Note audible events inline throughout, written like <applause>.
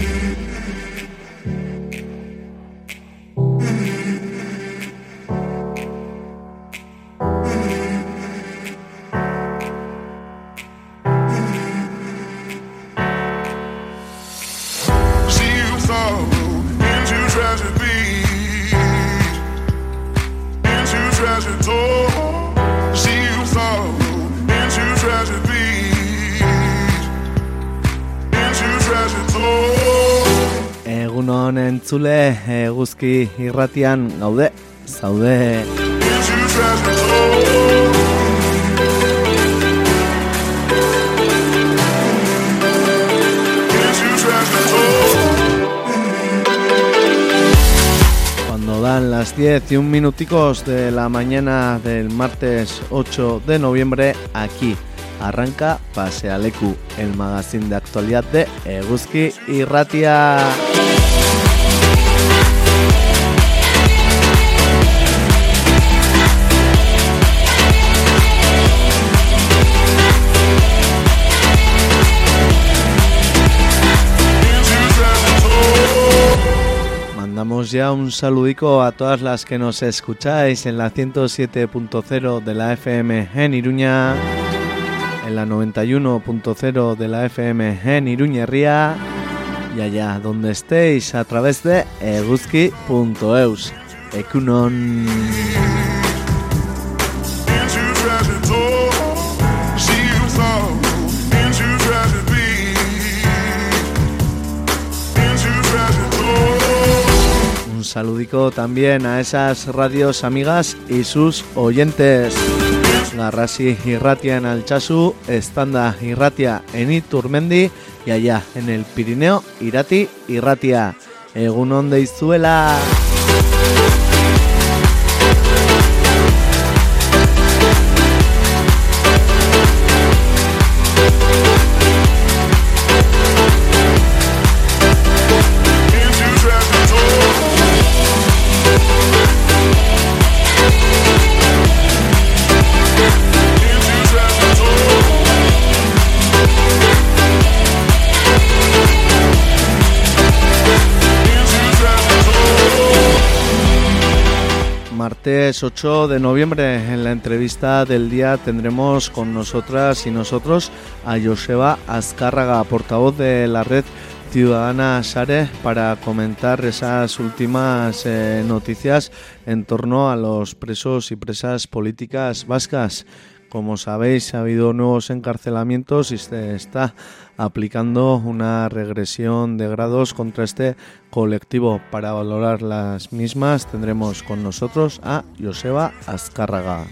you. Entzule eguzki irratian gaude, zaude. Cuando dan las 10 y un minuticos de la mañana del martes 8 de noviembre, aquí arranca Pasealeku, el magazine de actualidad de Eguzki Ya un saludico a todas las que nos escucháis en la 107.0 de la FM en Iruña, en la 91.0 de la FM en Iruña Ría y allá donde estéis a través de eguzki.eus. Ekunon. Saludico también a esas radios amigas y sus oyentes. Garrasi Irratia en Alchazu, Estanda Irratia en Iturmendi y allá en el Pirineo Irati Irratia. Egunon de martes 8 de noviembre. En la entrevista del día tendremos con nosotras y nosotros a Joseba Azcárraga, portavoz de la red Ciudadana Sare, para comentar esas últimas eh, noticias en torno a los presos y presas políticas vascas. Como sabéis, ha habido nuevos encarcelamientos y se está aplicando una regresión de grados contra este colectivo. Para valorar las mismas tendremos con nosotros a Joseba Azcárraga.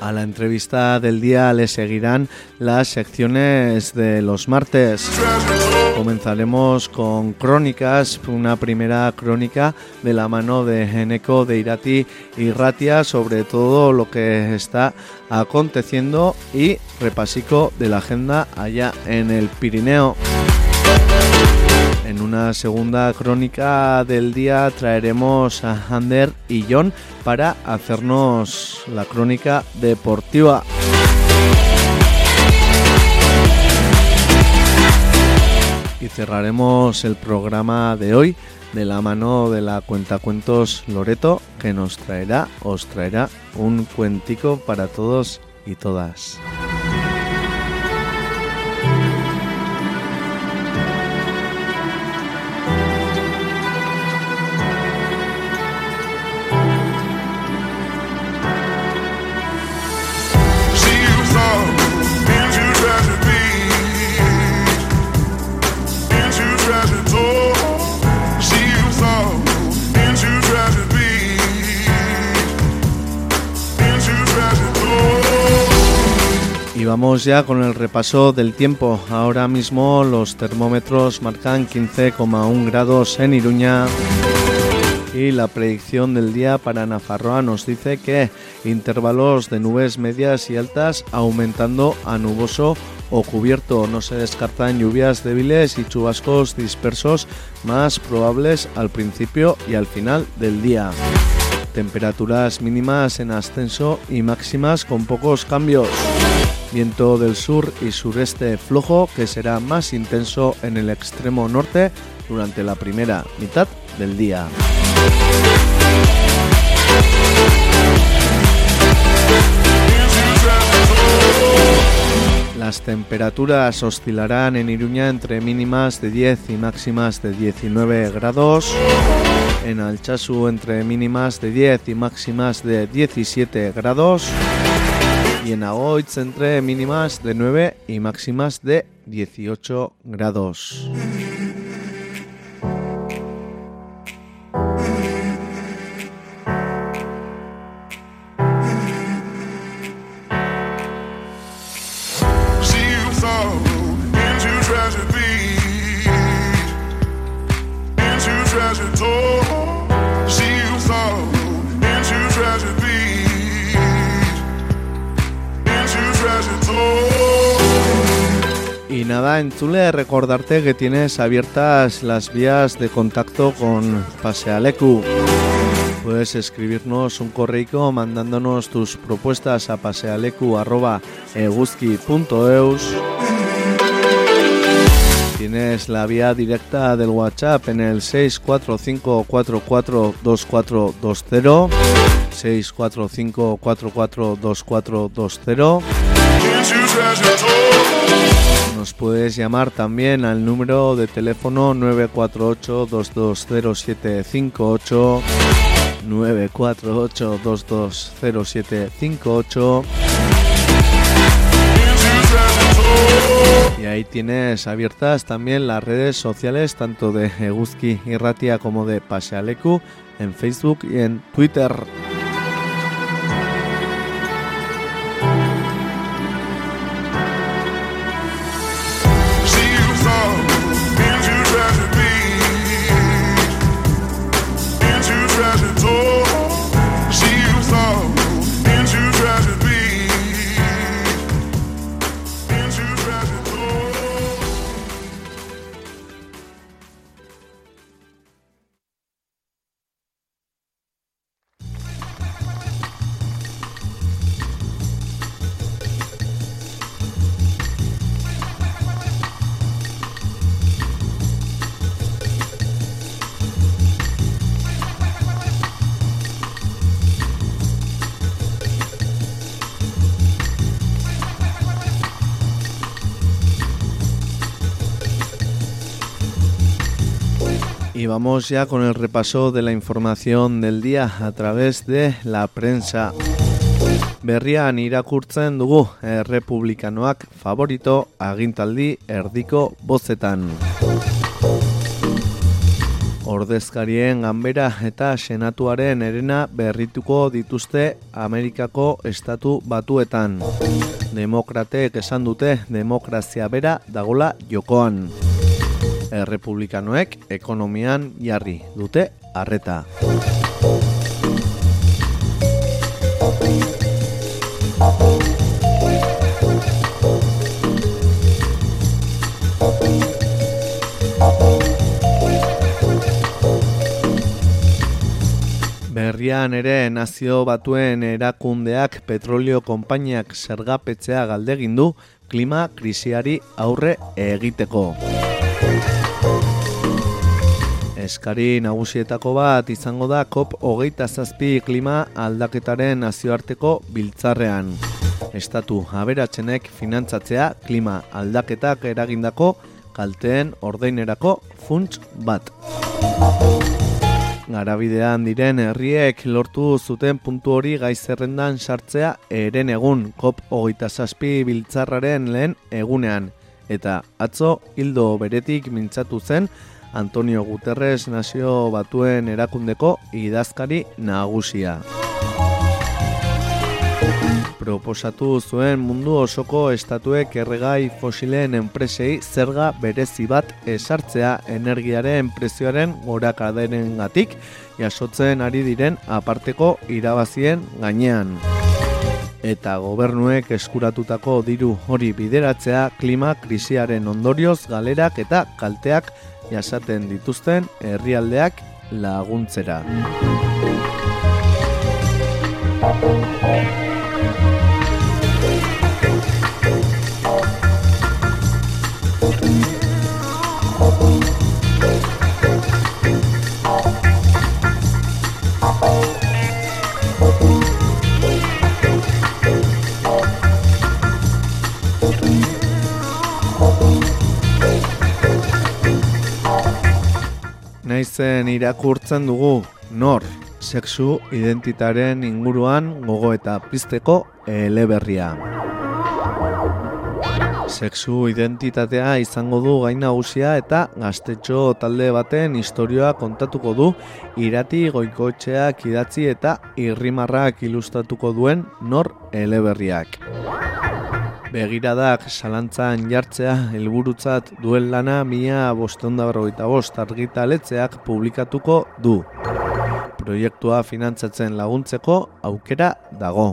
A la entrevista del día le seguirán las secciones de los martes. Comenzaremos con crónicas, una primera crónica de la mano de Geneco de Irati y Ratia sobre todo lo que está aconteciendo y repasico de la agenda allá en el Pirineo. En una segunda crónica del día traeremos a Ander y John para hacernos la crónica deportiva. Y cerraremos el programa de hoy de la mano de la cuentacuentos Loreto que nos traerá, os traerá un cuentico para todos y todas. Vamos ya con el repaso del tiempo. Ahora mismo los termómetros marcan 15,1 grados en Iruña. Y la predicción del día para Nafarroa nos dice que intervalos de nubes medias y altas aumentando a nuboso o cubierto. No se descartan lluvias débiles y chubascos dispersos más probables al principio y al final del día. Temperaturas mínimas en ascenso y máximas con pocos cambios. Viento del sur y sureste flojo que será más intenso en el extremo norte durante la primera mitad del día. Las temperaturas oscilarán en Iruña entre mínimas de 10 y máximas de 19 grados. En Alchazu entre mínimas de 10 y máximas de 17 grados. Y en Agoitz entre mínimas de 9 y máximas de 18 grados. Y nada, en Zule recordarte que tienes abiertas las vías de contacto con Pasealecu. Puedes escribirnos un correo mandándonos tus propuestas a pasealecu.eguzki.eus. Tienes la vía directa del WhatsApp en el 645442420 645442420 Nos puedes llamar también al número de teléfono 948-220758 948-220758 y ahí tienes abiertas también las redes sociales tanto de Eguzki y Ratia como de Pasealeku en Facebook y en Twitter. Vamos ya con el repaso de la información del día a través de la prensa. Berrian irakurtzen dugu errepublikanoak favorito agintaldi erdiko bozetan. Ordezkarien ganbera eta senatuaren erena berrituko dituzte Amerikako estatu batuetan. Demokratek esan dute demokrazia bera dagola jokoan errepublikanoek ekonomian jarri dute harreta. Berrian ere nazio batuen erakundeak petrolio konpainiak zergapetzea galdegin du klima krisiari aurre egiteko. Eskari nagusietako bat izango da COP hogeita zazpi klima aldaketaren nazioarteko biltzarrean. Estatu aberatzenek finantzatzea klima aldaketak eragindako kalteen ordeinerako funts bat. Garabidean diren herriek lortu zuten puntu hori gaizerrendan sartzea eren egun COP hogeita zazpi biltzarraren lehen egunean. Eta atzo hildo beretik mintzatu zen Antonio Guterres nazio batuen erakundeko idazkari nagusia. Proposatu zuen mundu osoko estatuek erregai fosilen enpresei zerga berezi bat esartzea energiaren prezioaren gorakaderen gatik jasotzen ari diren aparteko irabazien gainean. eta gobernuek eskuratutako diru hori bideratzea klima krisiaren ondorioz galerak eta kalteak jasaten dituzten herrialdeak laguntzera. Naizen irakurtzen dugu nor sexu identitaren inguruan gogo eta pizteko eleberria. Sexu identitatea izango du gain nagusia eta gaztetxo talde baten historioa kontatuko du irati goikoetxeak idatzi eta irrimarrak ilustatuko duen nor eleberriak. Begiradak salantzan jartzea helburutzat duen lana mia bostonda berroita bost argitaletzeak publikatuko du. Proiektua finantzatzen laguntzeko aukera dago.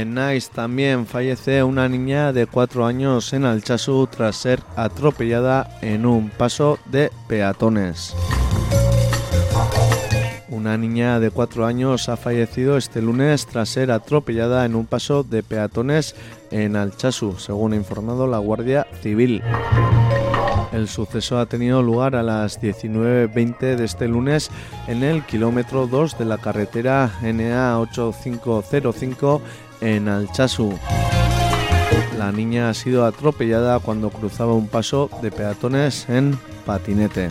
En Nice también fallece una niña de 4 años en Alchazu tras ser atropellada en un paso de peatones. Una niña de 4 años ha fallecido este lunes tras ser atropellada en un paso de peatones en Alchazu, según ha informado la Guardia Civil. El suceso ha tenido lugar a las 19.20 de este lunes en el kilómetro 2 de la carretera NA 8505 en Alchazu. La niña ha sido atropellada cuando cruzaba un paso de peatones en patinete.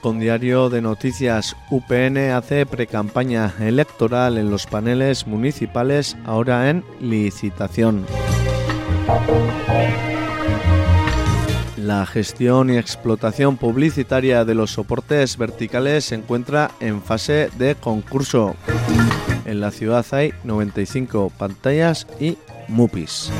Con diario de noticias. UPN hace precampaña electoral en los paneles municipales ahora en licitación. La gestión y explotación publicitaria de los soportes verticales se encuentra en fase de concurso. En la ciudad hay 95 pantallas y MUPIs.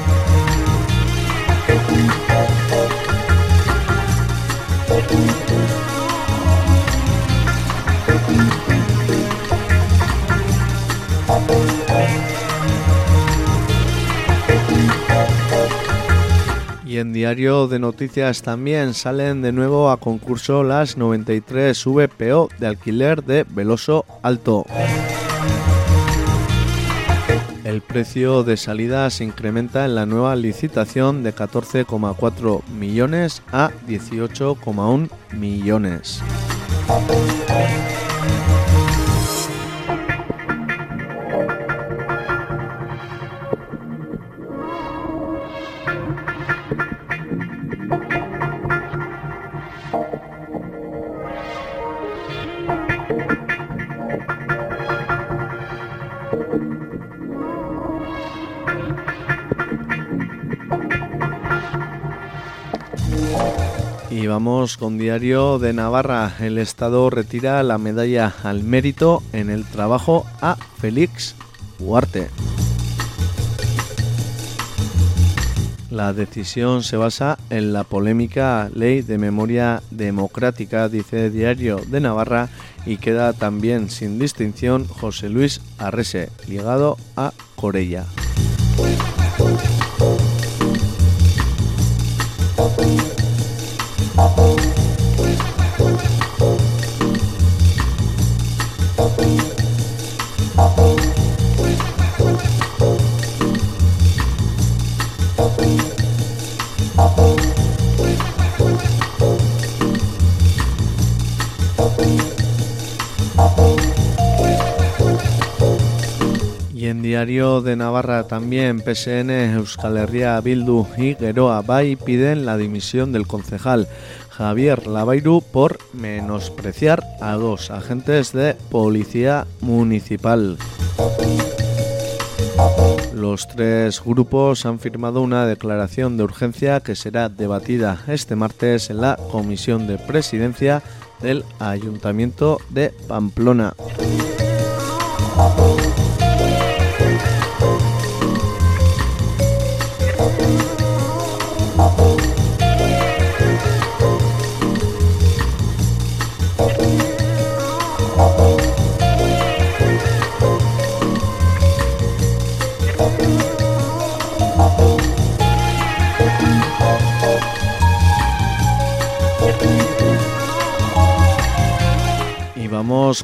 Y en Diario de Noticias también salen de nuevo a concurso las 93 VPO de alquiler de Veloso Alto. El precio de salida se incrementa en la nueva licitación de 14,4 millones a 18,1 millones. Con Diario de Navarra. El Estado retira la medalla al mérito en el trabajo a Félix Huarte. La decisión se basa en la polémica Ley de Memoria Democrática, dice Diario de Navarra, y queda también sin distinción José Luis Arrese, ligado a Corella. Thank De Navarra también PSN, Euskal Herria, Bildu y Geroa Bay piden la dimisión del concejal Javier Lavairu por menospreciar a dos agentes de policía municipal. Los tres grupos han firmado una declaración de urgencia que será debatida este martes en la Comisión de Presidencia del Ayuntamiento de Pamplona.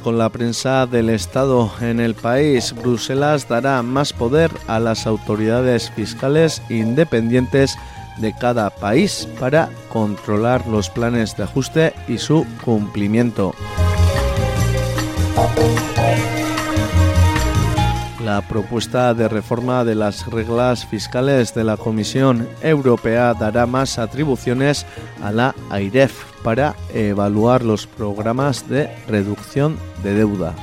Con la prensa del Estado en el país. Bruselas dará más poder a las autoridades fiscales independientes de cada país para controlar los planes de ajuste y su cumplimiento. La propuesta de reforma de las reglas fiscales de la Comisión Europea dará más atribuciones a la AIREF para evaluar los programas de reducción de deuda.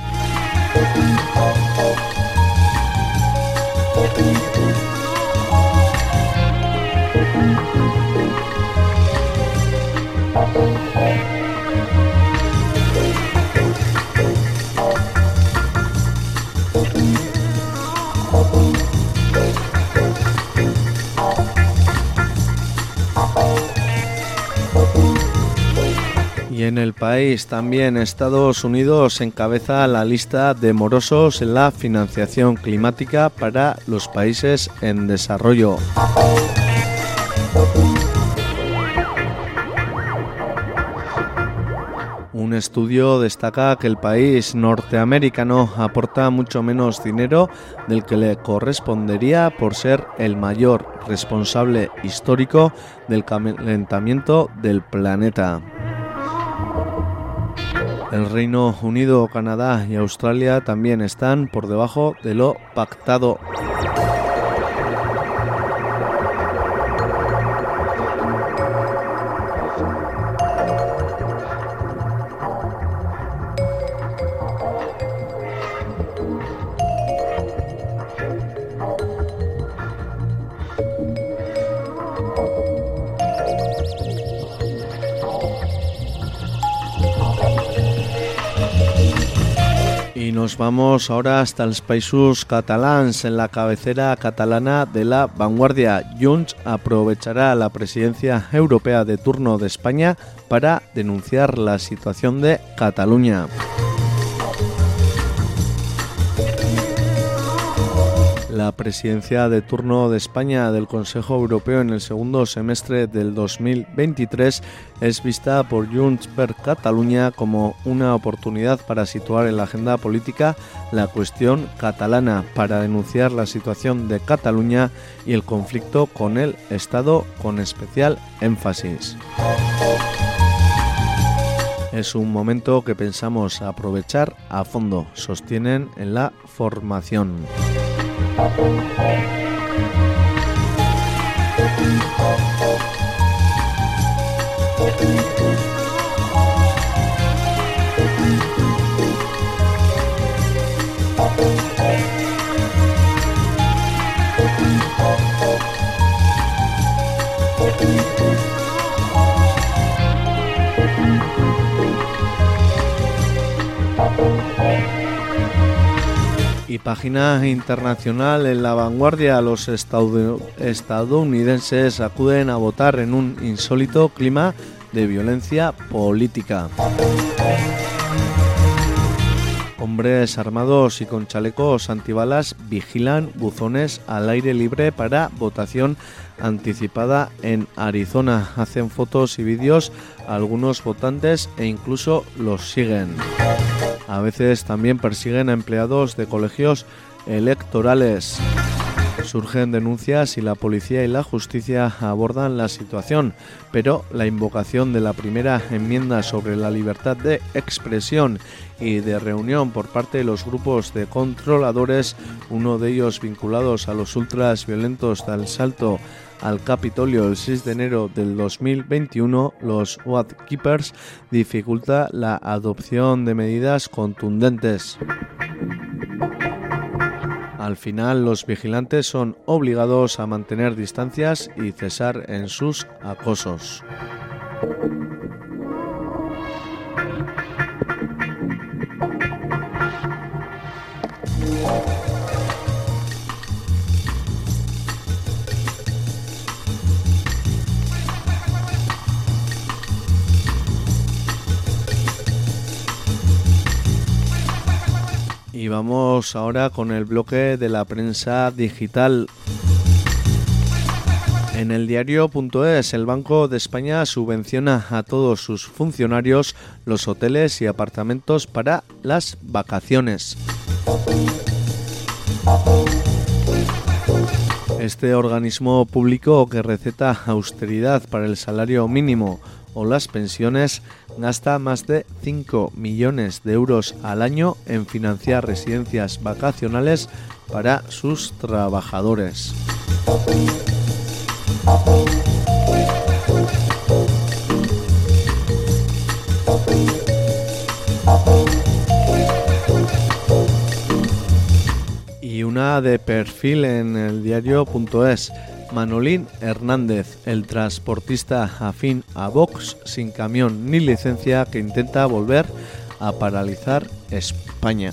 En el país también Estados Unidos encabeza la lista de morosos en la financiación climática para los países en desarrollo. Un estudio destaca que el país norteamericano aporta mucho menos dinero del que le correspondería por ser el mayor responsable histórico del calentamiento del planeta. El Reino Unido, Canadá y Australia también están por debajo de lo pactado. Vamos ahora hasta los países catalans, en la cabecera catalana de la vanguardia. Junts aprovechará la presidencia europea de turno de España para denunciar la situación de Cataluña. La presidencia de turno de España del Consejo Europeo en el segundo semestre del 2023 es vista por Junts per Catalunya como una oportunidad para situar en la agenda política la cuestión catalana, para denunciar la situación de Cataluña y el conflicto con el Estado con especial énfasis. Es un momento que pensamos aprovechar a fondo, sostienen en la formación. Y página internacional en la vanguardia. Los estadounidenses acuden a votar en un insólito clima de violencia política. Hombres armados y con chalecos antibalas vigilan buzones al aire libre para votación anticipada en Arizona. Hacen fotos y vídeos a algunos votantes e incluso los siguen. A veces también persiguen a empleados de colegios electorales. Surgen denuncias y la policía y la justicia abordan la situación, pero la invocación de la primera enmienda sobre la libertad de expresión y de reunión por parte de los grupos de controladores, uno de ellos vinculados a los ultras violentos del salto al Capitolio el 6 de enero del 2021, los Keepers dificulta la adopción de medidas contundentes. Al final, los vigilantes son obligados a mantener distancias y cesar en sus acosos. Y vamos ahora con el bloque de la prensa digital. En el diario.es, el Banco de España subvenciona a todos sus funcionarios los hoteles y apartamentos para las vacaciones. Este organismo público que receta austeridad para el salario mínimo o las pensiones gasta más de 5 millones de euros al año en financiar residencias vacacionales para sus trabajadores. Y una de perfil en el diario.es. Manolín Hernández, el transportista afín a Vox sin camión ni licencia que intenta volver a paralizar España.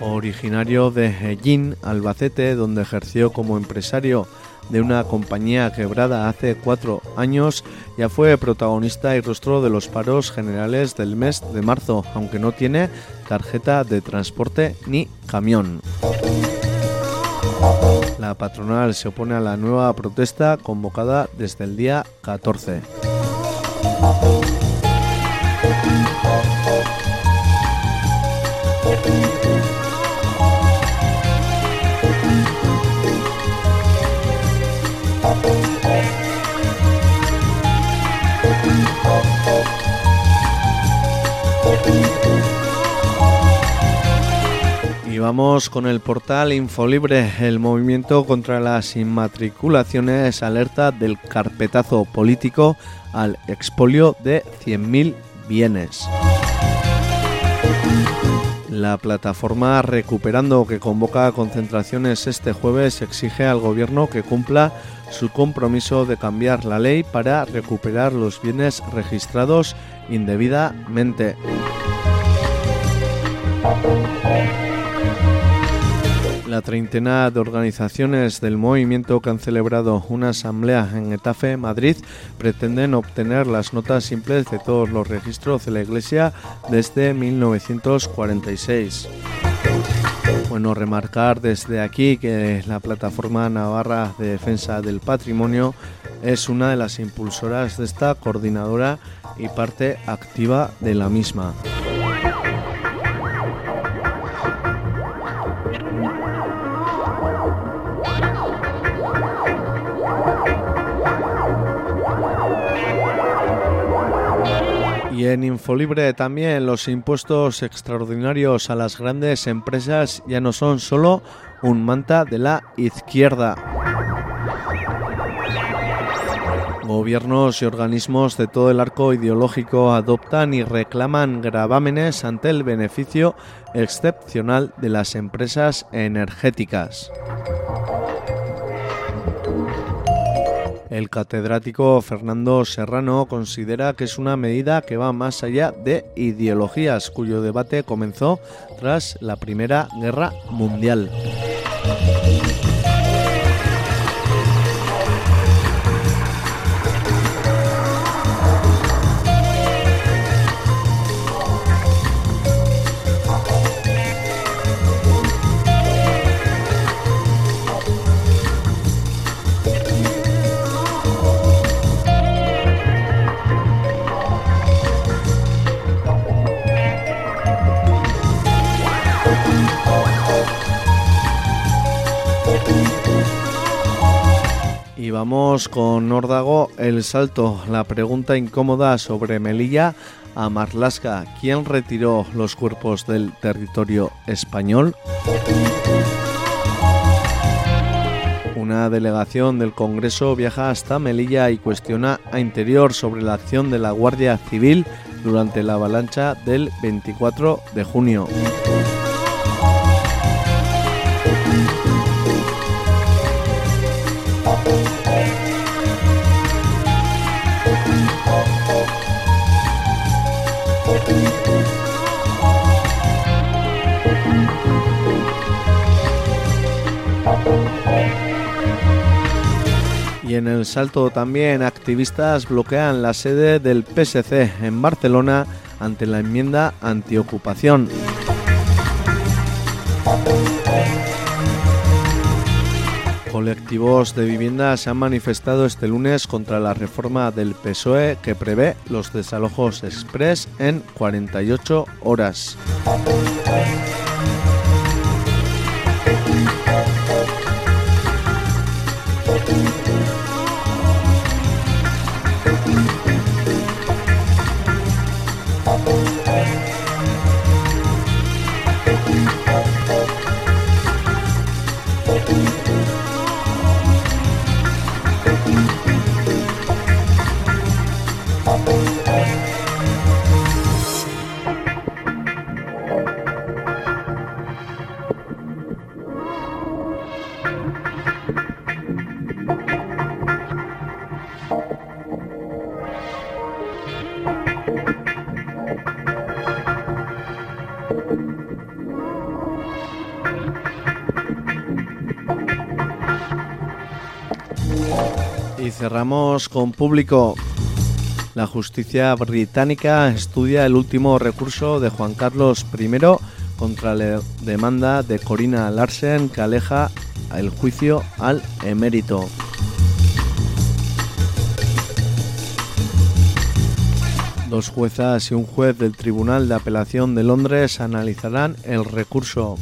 Originario de Ellín, Albacete, donde ejerció como empresario de una compañía quebrada hace cuatro años, ya fue protagonista y rostro de los paros generales del mes de marzo, aunque no tiene tarjeta de transporte ni camión. La patronal se opone a la nueva protesta convocada desde el día 14. Vamos con el portal Infolibre. El movimiento contra las inmatriculaciones alerta del carpetazo político al expolio de 100.000 bienes. La plataforma Recuperando, que convoca concentraciones este jueves, exige al gobierno que cumpla su compromiso de cambiar la ley para recuperar los bienes registrados indebidamente. La treintena de organizaciones del movimiento que han celebrado una asamblea en Etafe, Madrid, pretenden obtener las notas simples de todos los registros de la Iglesia desde 1946. Bueno, remarcar desde aquí que la Plataforma Navarra de Defensa del Patrimonio es una de las impulsoras de esta coordinadora y parte activa de la misma. En Infolibre también los impuestos extraordinarios a las grandes empresas ya no son solo un manta de la izquierda. Gobiernos y organismos de todo el arco ideológico adoptan y reclaman gravámenes ante el beneficio excepcional de las empresas energéticas. El catedrático Fernando Serrano considera que es una medida que va más allá de ideologías, cuyo debate comenzó tras la Primera Guerra Mundial. Vamos con Nórdago, el salto, la pregunta incómoda sobre Melilla a Marlasca. ¿Quién retiró los cuerpos del territorio español? Una delegación del Congreso viaja hasta Melilla y cuestiona a Interior sobre la acción de la Guardia Civil durante la avalancha del 24 de junio. En el salto también activistas bloquean la sede del PSC en Barcelona ante la enmienda antiocupación. Colectivos de vivienda se han manifestado este lunes contra la reforma del PSOE que prevé los desalojos express en 48 horas. Cerramos con público. La justicia británica estudia el último recurso de Juan Carlos I contra la demanda de Corina Larsen que aleja el juicio al emérito. Dos juezas y un juez del Tribunal de Apelación de Londres analizarán el recurso.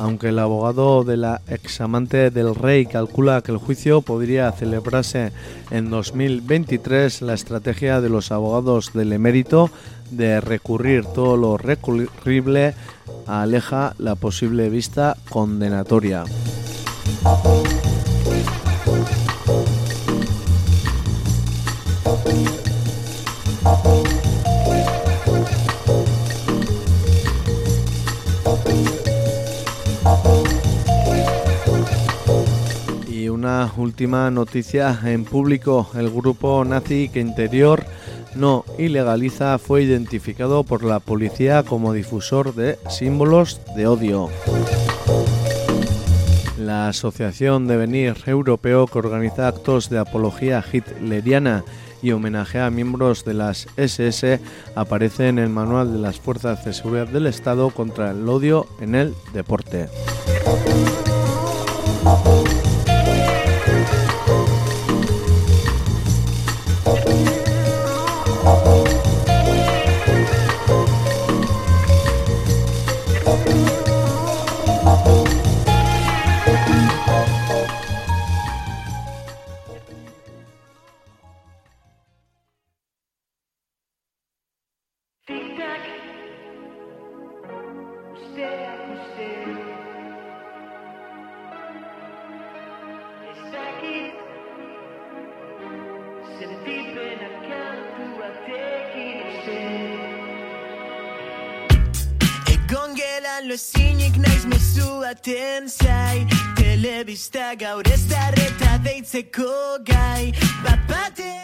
Aunque el abogado de la examante del rey calcula que el juicio podría celebrarse en 2023, la estrategia de los abogados del emérito de recurrir todo lo recurrible aleja la posible vista condenatoria. Última noticia en público, el grupo nazi que interior no ilegaliza fue identificado por la policía como difusor de símbolos de odio. La Asociación de Venir Europeo que organiza actos de apología hitleriana y homenaje a miembros de las SS aparece en el manual de las Fuerzas de Seguridad del Estado contra el odio en el deporte.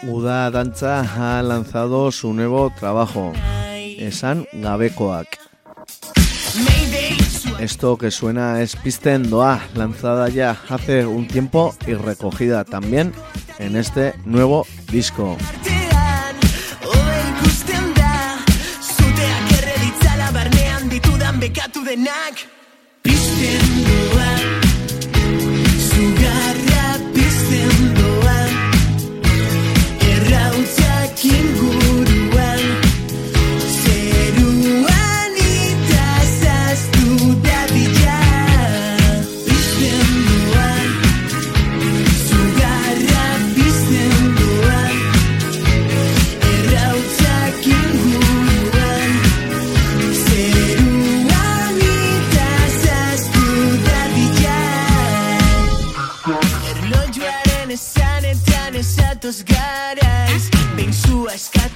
Uda Danza ha lanzado su nuevo trabajo, Esan Gabekoak. Esto que suena es Pisten Doa, lanzada ya hace un tiempo y recogida también en este nuevo disco. bekatu denak Errautzak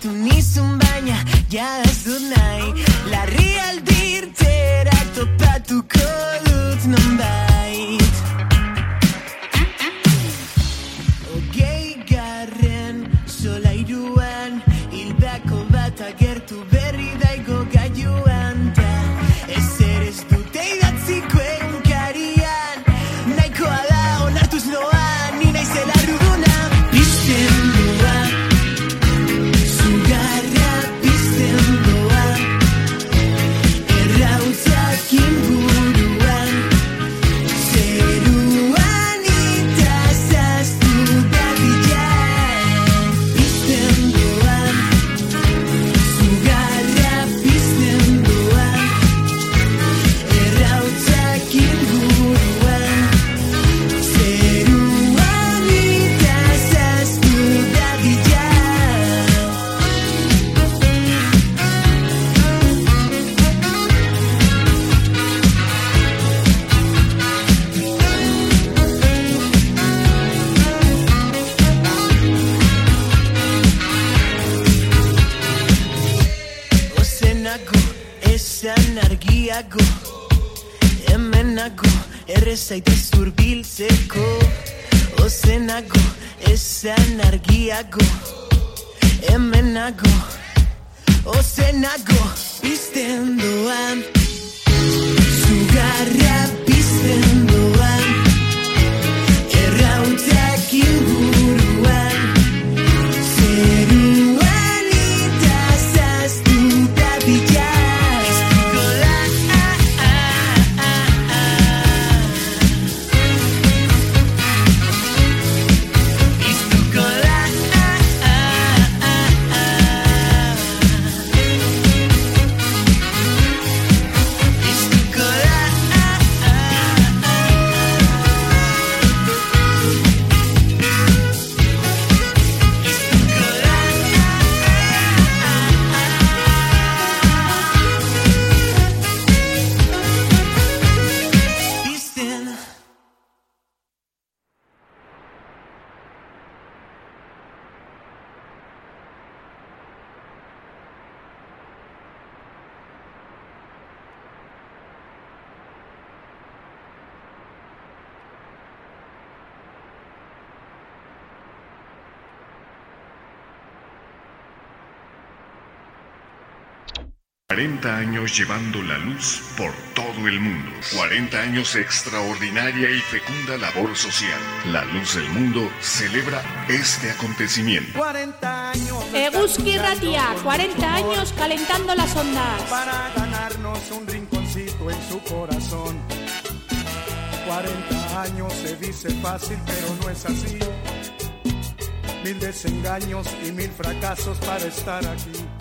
eskatu nizun baina ja ez dut llevando la luz por todo el mundo. 40 años de extraordinaria y fecunda labor social. La Luz del Mundo celebra este acontecimiento. 40 años Eguski Ratia, 40 años calentando las ondas. para ganarnos un rinconcito en su corazón. 40 años se dice fácil, pero no es así. Mil desengaños y mil fracasos para estar aquí.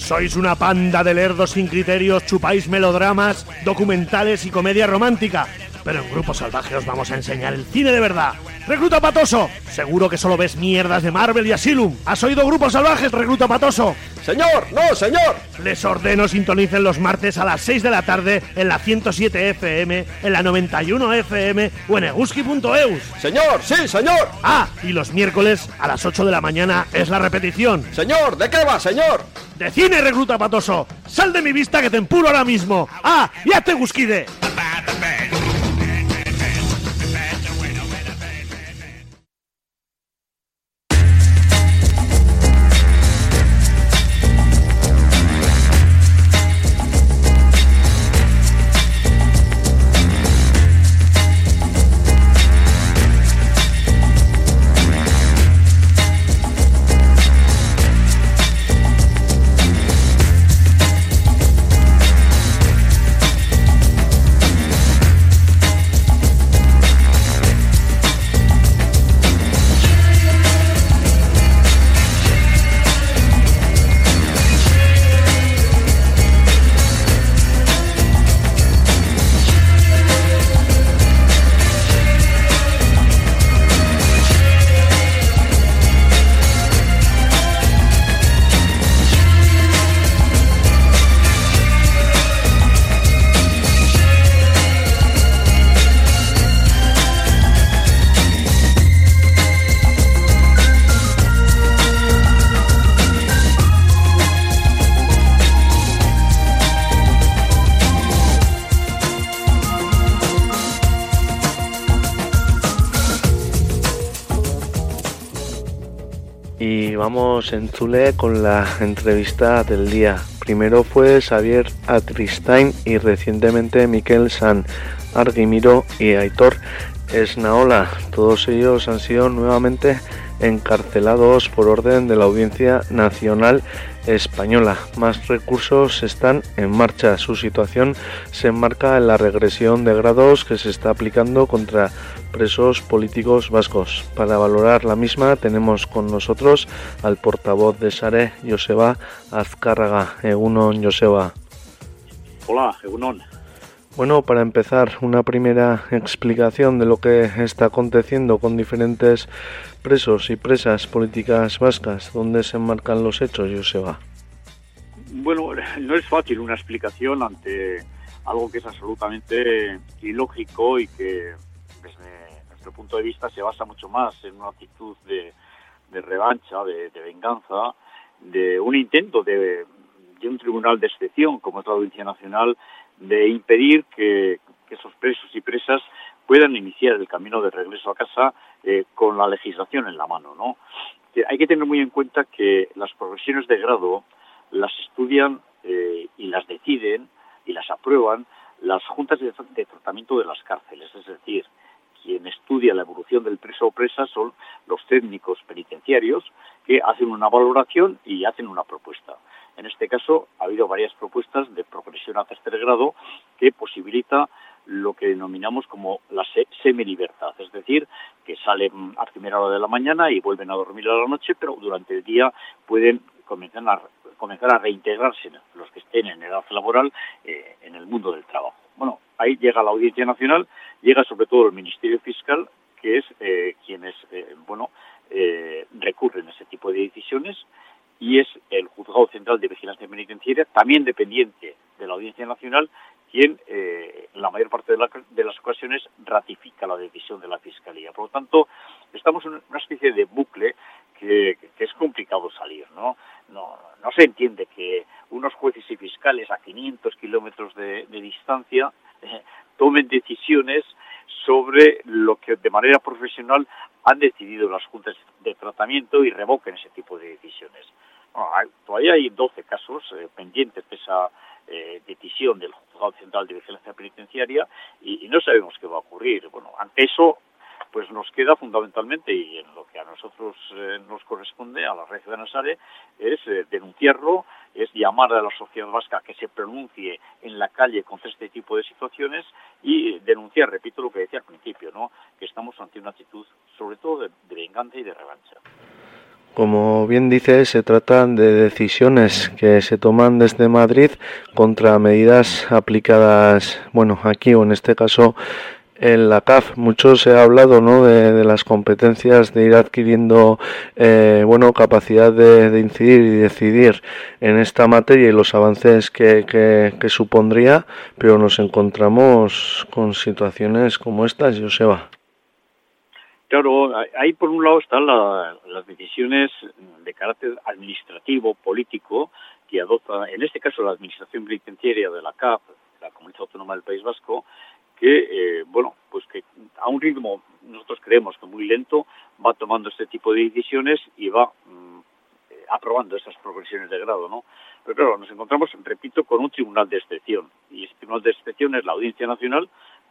Sois una panda de lerdos sin criterios, chupáis melodramas, documentales y comedia romántica. Pero en Grupo Salvaje os vamos a enseñar el cine de verdad. ¡Recluta Patoso! Seguro que solo ves mierdas de Marvel y Asylum. ¿Has oído Grupo Salvaje, Recluta Patoso? Señor, no, señor. Les ordeno sintonicen los martes a las 6 de la tarde en la 107 FM, en la 91 FM o en eguski.eus. Señor, sí, señor. Ah, y los miércoles a las 8 de la mañana es la repetición. Señor, ¿de qué va, señor? ¡De cine, recluta patoso! ¡Sal de mi vista que te empuro ahora mismo! ¡Ah! ¡Ya te gusquide! Vamos en Zule con la entrevista del día. Primero fue Xavier Atristain y recientemente Miquel San Arguimiro y Aitor Esnaola. Todos ellos han sido nuevamente encarcelados por orden de la Audiencia Nacional Española. Más recursos están en marcha. Su situación se enmarca en la regresión de grados que se está aplicando contra presos políticos vascos. Para valorar la misma tenemos con nosotros al portavoz de Sare, Joseba Azcárraga. Egunon, Joseba. Hola, Egunon. Bueno, para empezar, una primera explicación de lo que está aconteciendo con diferentes presos y presas políticas vascas. ¿Dónde se enmarcan los hechos, Joseba? Bueno, no es fácil una explicación ante algo que es absolutamente ilógico y que nuestro punto de vista se basa mucho más en una actitud de, revancha, de, venganza, de un intento de, de un tribunal de excepción como es la Audiencia Nacional de impedir que, esos presos y presas puedan iniciar el camino de regreso a casa eh, con la legislación en la mano, ¿no? Hay que tener muy en cuenta que las progresiones de grado las estudian eh, y las deciden y las aprueban las juntas de, tratamiento de las cárceles, es decir, quien estudia la evolución del preso o presa son los técnicos penitenciarios que hacen una valoración y hacen una propuesta. En este caso, ha habido varias propuestas de progresión a tercer grado que posibilita lo que denominamos como la semi-libertad, es decir, que salen a primera hora de la mañana y vuelven a dormir a la noche, pero durante el día pueden comenzar a, comenzar a reintegrarse los que estén en edad laboral eh, en el mundo del trabajo. Bueno, ahí llega la Audiencia Nacional, llega sobre todo el Ministerio Fiscal, que es eh, quienes, eh, bueno, eh, recurren a ese tipo de decisiones y es el Juzgado Central de Vigilancia Penitenciaria, también dependiente de la Audiencia Nacional, quien eh, en la mayor parte de, de, las ocasiones ratifica la decisión de la Fiscalía. Por lo tanto, estamos en una especie de bucle que, es complicado salir, ¿no? ¿no? No se entiende que unos jueces y fiscales a 500 kilómetros de, distancia sobre lo que de manera profesional han decidido las juntas de tratamiento y revoquen ese tipo de decisiones. Todavía hay 12 casos eh, pendientes de esa eh, decisión del Juzgado Central de Vigilancia Penitenciaria y, y, no sabemos qué va a ocurrir. Bueno, ante eso pues nos queda fundamentalmente, y en lo que a nosotros eh, nos corresponde, a la red de Nasare, es eh, denunciarlo, es llamar a la sociedad vasca que se pronuncie en la calle contra este tipo de situaciones y denunciar, repito lo que decía al principio, ¿no? que estamos ante una actitud sobre todo de, de venganza y de revancha. Como bien dice, se tratan de decisiones que se toman desde Madrid contra medidas aplicadas, bueno, aquí o en este caso en la CAF mucho se ha hablado ¿no? de, las competencias de ir adquiriendo eh, bueno capacidad de, incidir y decidir en esta materia y los avances que, que, supondría pero nos encontramos con situaciones como estas Joseba Claro, ahí por un lado están la, las decisiones de carácter administrativo, político, que adopta, en este caso, la Administración Penitenciaria de la CAF, la Comunidad Autónoma del País Vasco, que, eh, bueno, pues que a un ritmo, nosotros creemos que muy lento, va tomando este tipo de decisiones y va mmm, aprobando esas progresiones de grado, ¿no? Pero claro, nos encontramos, repito, con un tribunal de excepción. Y ese tribunal de excepción es la Audiencia Nacional,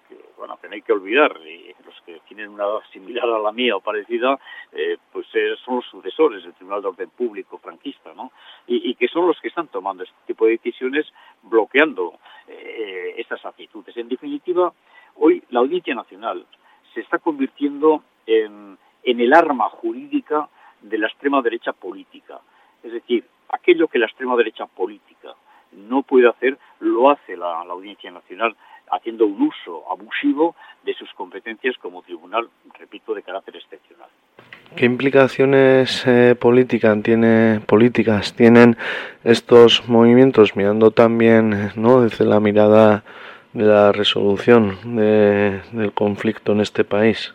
que, que no hay que olvidar, y los que tienen una edad similar a la mía o parecida, eh, pues eh, son los sucesores del Tribunal de Orden Público franquista, ¿no? Y, que son los que están tomando este tipo de decisiones, bloqueando eh, estas actitudes. En definitiva, hoy la Audiencia Nacional se está convirtiendo en, en el arma jurídica de la extrema derecha política. Es decir, aquello que la extrema derecha política no puede hacer, lo hace la Audiencia Nacional haciendo un uso abusivo de sus competencias como tribunal, repito, de carácter excepcional. ¿Qué implicaciones eh, política tiene, políticas tienen estos movimientos, mirando también ¿no? desde la mirada de la resolución de, del conflicto en este país?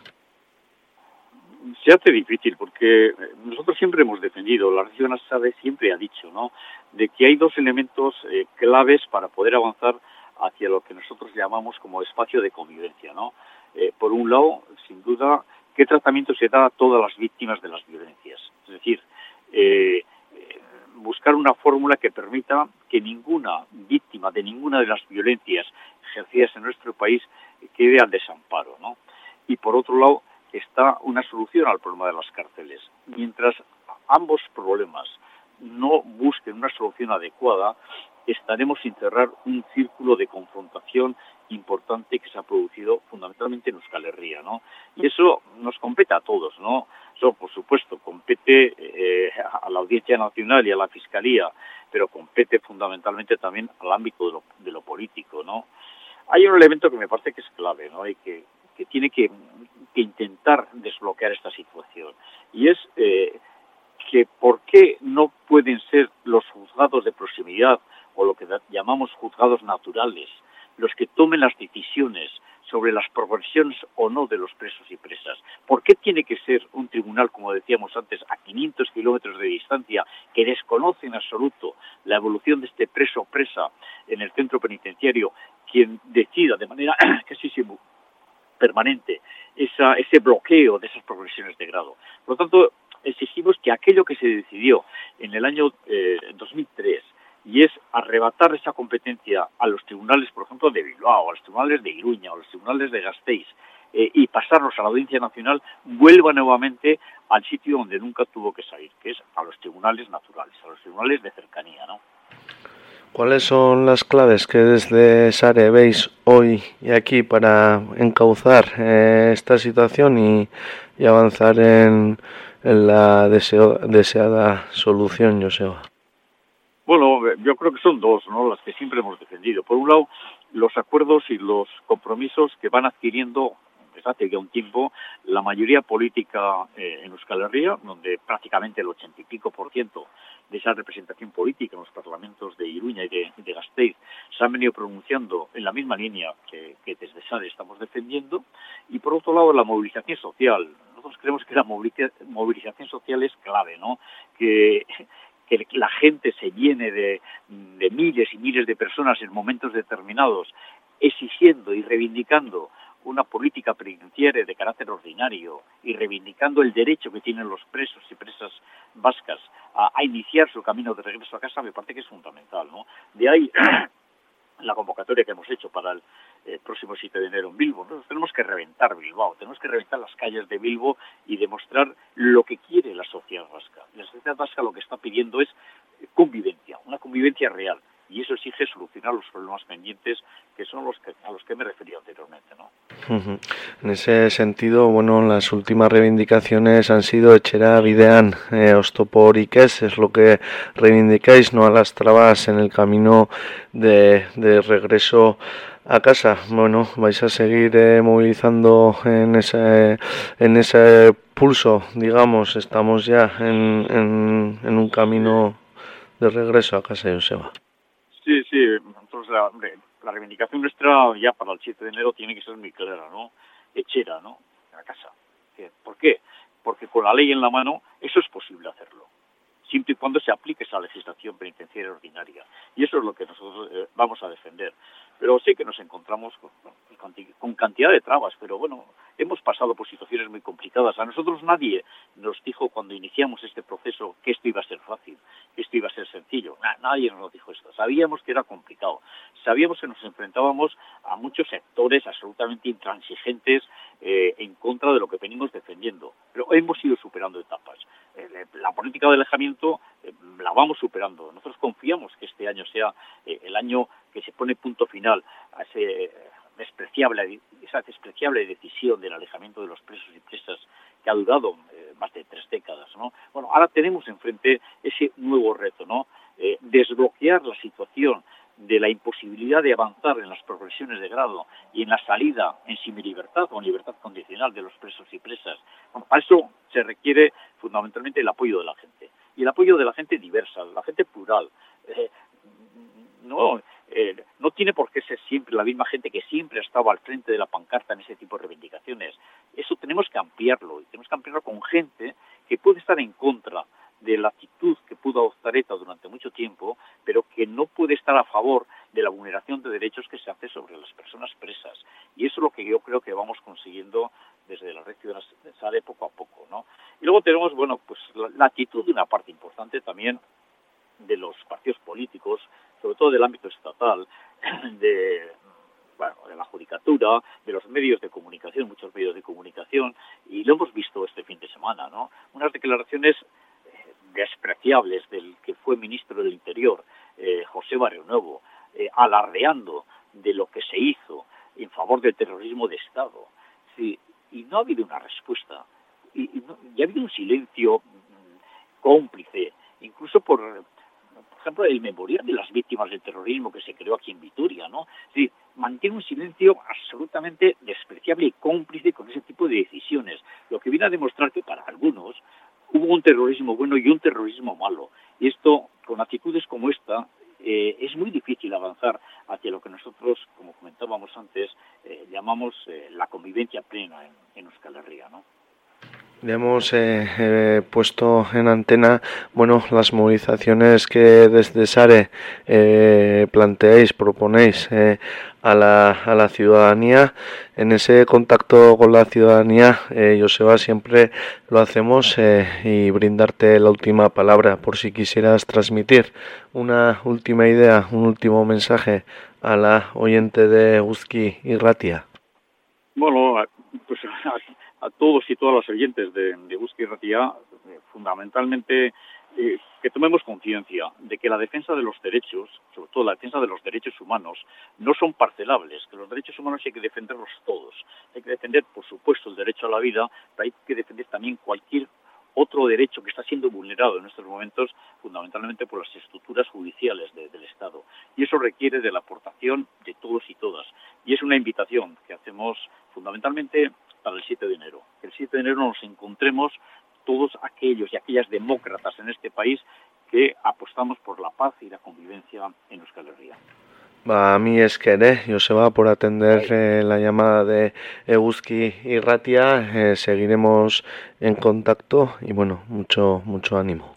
Se hace difícil porque nosotros siempre hemos defendido, la región sabe siempre ha dicho, ¿no? de que hay dos elementos eh, claves para poder avanzar hacia lo que nosotros llamamos como espacio de convivencia, ¿no? Eh, por un lado, sin duda, qué tratamiento se da a todas las víctimas de las violencias. Es decir, eh, buscar una fórmula que permita que ninguna víctima de ninguna de las violencias ejercidas en nuestro país quede al desamparo, ¿no? Y por otro lado está una solución al problema de las cárceles. Mientras ambos problemas no busquen una solución adecuada, estaremos sin cerrar un círculo de confrontación importante que se ha producido fundamentalmente en Euskal Herria, ¿no? Y eso nos compete a todos, ¿no? Eso, por supuesto, compete eh, a la Audiencia Nacional y a la Fiscalía, pero compete fundamentalmente también al ámbito de lo, de lo político, ¿no? Hay un elemento que me parece que es clave, ¿no? Y que, que tiene que, intentar desbloquear esta situación. Y es eh, que por qué no pueden ser los juzgados de proximidad o lo que llamamos juzgados naturales los que tomen las decisiones sobre las progresiones o no de los presos y presas. ¿Por qué tiene que ser un tribunal, como decíamos antes, a 500 kilómetros de distancia, que desconoce en absoluto la evolución de este preso o presa en el centro penitenciario, quien decida de manera <clears throat> casi permanente ese bloqueo de esas progresiones de grado? Por lo tanto, exigimos que aquello que se decidió en el año eh, 2003 y es arrebatar esa competencia a los tribunales, por ejemplo, de Bilbao, a los tribunales de Iruña, a los tribunales de Gasteiz, eh, y pasarlos a la Audiencia Nacional, vuelva nuevamente al sitio donde nunca tuvo que salir, que es a los tribunales naturales, a los tribunales de cercanía, ¿no? ¿Cuáles son las claves que desde SARE veis hoy y aquí para encauzar eh, esta situación y, y avanzar en, en la deseada solución, Joseba? Bueno, yo creo que son dos, ¿no? Las que siempre hemos defendido. Por un lado, los acuerdos y los compromisos que van adquiriendo desde hace ya un tiempo la mayoría política eh, en Euskal Herria, donde prácticamente el ochenta y pico por ciento de esa representación política en los parlamentos de Iruña y de, Gasteiz se han venido pronunciando en la misma línea que, que desde SADE estamos defendiendo. Y por otro lado, la movilización social. Nosotros creemos que la movilización social es clave, ¿no? Que que la gente se llene de, miles y miles de personas en momentos determinados, exigiendo y reivindicando una política penitenciaria de carácter ordinario y reivindicando el derecho que tienen los presos y presas vascas a, a, iniciar su camino de regreso a casa me parece que es fundamental, ¿no? De ahí <clears throat> la convocatoria que hemos hecho para el eh, próximo 7 de enero en Bilbo. Nosotros tenemos que reventar Bilbao, tenemos que reventar las calles de Bilbo y demostrar lo que quiere la sociedad vasca. La sociedad vasca lo que está pidiendo es convivencia, una convivencia real. Y eso exige solucionar los problemas pendientes que son los que, a los que me refería anteriormente. ¿no? En ese sentido, bueno, las últimas reivindicaciones han sido echera bidean eh, ostoporikes, es lo que reivindicáis, no a las trabas en el camino de, de regreso a casa. Bueno, vais a seguir eh, movilizando en ese, en ese pulso, digamos, estamos ya en, en, en un camino de regreso a casa, Joseba. Sí, sí, entonces la, hombre, la reivindicación nuestra ya para el 7 de enero tiene que ser muy clara, ¿no? Echera, ¿no? A casa. ¿Por qué? Porque con la ley en la mano eso es posible hacerlo siempre y cuando se aplique esa legislación penitenciaria ordinaria. Y eso es lo que nosotros eh, vamos a defender. Pero sí que nos encontramos con, cantidad de trabas, pero bueno, hemos pasado por situaciones muy complicadas. A nosotros nadie nos dijo cuando iniciamos este proceso que esto iba a ser fácil, que esto iba a ser sencillo. nadie nos dijo esto. Sabíamos que era complicado. Sabíamos que nos enfrentábamos a muchos sectores absolutamente intransigentes eh, en contra de lo que venimos defendiendo. Pero hemos ido superando etapas. Eh, la política de alejamiento la vamos superando. Nosotros confiamos que este año sea eh, el año que se pone punto final a ese despreciable, esa despreciable decisión del alejamiento de los presos y presas que ha durado eh, más de tres décadas, ¿no? Bueno, ahora tenemos enfrente ese nuevo reto, ¿no? Eh, desbloquear la situación de la imposibilidad de avanzar en las progresiones de grado y en la salida en semilibertad o en libertad condicional de los presos y presas. Bueno, para eso se requiere fundamentalmente el apoyo de la gente. Y el apoyo de la gente diversa, la gente plural. Eh, no, eh, no tiene por qué ser siempre la misma gente que siempre ha estado al frente de la pancarta en ese tipo de reivindicaciones. Eso tenemos que ampliarlo y tenemos que ampliarlo con gente que puede estar en contra de la actitud que pudo adoptar ETA durante mucho tiempo, pero que no puede estar a favor de la vulneración de derechos que se hace sobre las personas presas. Y eso es lo que yo creo que vamos consiguiendo desde la red ciudadana poco a poco, ¿no? Y luego tenemos, bueno, la, actitud de una parte importante también de los partidos políticos, sobre todo del ámbito estatal, <clears throat> de, bueno, de la judicatura, de los medios de comunicación, muchos medios de comunicación, y lo hemos visto este fin de semana, ¿no? Unas declaraciones eh, despreciables del que fue ministro del Interior, eh, José Barrio Nuevo, eh, alardeando de lo que se hizo en favor del terrorismo de Estado. Sí, y no ha habido una respuesta. Y, y y ha habido un silencio cómplice, incluso por, ejemplo, el memorial de las víctimas del terrorismo que se creó aquí en Vitoria, ¿no? Sí, mantiene un silencio absolutamente despreciable y cómplice con ese tipo de decisiones, lo que viene a demostrar que para algunos hubo un terrorismo bueno y un terrorismo malo. Y esto, con actitudes como esta, eh, es muy difícil avanzar hacia lo que nosotros, como comentábamos antes, eh, llamamos eh, la convivencia plena en, en Euskal Herria, ¿no? Le hemos eh, eh, puesto en antena, bueno, las movilizaciones que desde SARE eh, planteáis, proponéis eh, a, la, a la ciudadanía. En ese contacto con la ciudadanía, eh, Joseba, siempre lo hacemos eh, y brindarte la última palabra por si quisieras transmitir una última idea, un último mensaje a la oyente de Uzki y Ratia. Bueno, pues a, todos y todas las oyentes de, de Busca y Ratía, eh, fundamentalmente eh, que tomemos conciencia de que la defensa de los derechos, sobre todo la defensa de los derechos humanos, no son parcelables, que los derechos humanos hay que defenderlos todos. Hay que defender, por supuesto, el derecho a la vida, pero hay que defender también cualquier otro derecho que está siendo vulnerado en estos momentos, fundamentalmente por las estructuras judiciales de- del Estado. Y eso requiere de la aportación de todos y todas. Y es una invitación que hacemos fundamentalmente para el 7 de enero. Que el 7 de enero nos encontremos todos aquellos y aquellas demócratas en este país que apostamos por la paz y la convivencia en Euskal Herria. Ba, mi esker, eh, Joseba, por atender eh, la llamada de Eguzki y Ratia. Eh, seguiremos en contacto y bueno, mucho, mucho ánimo.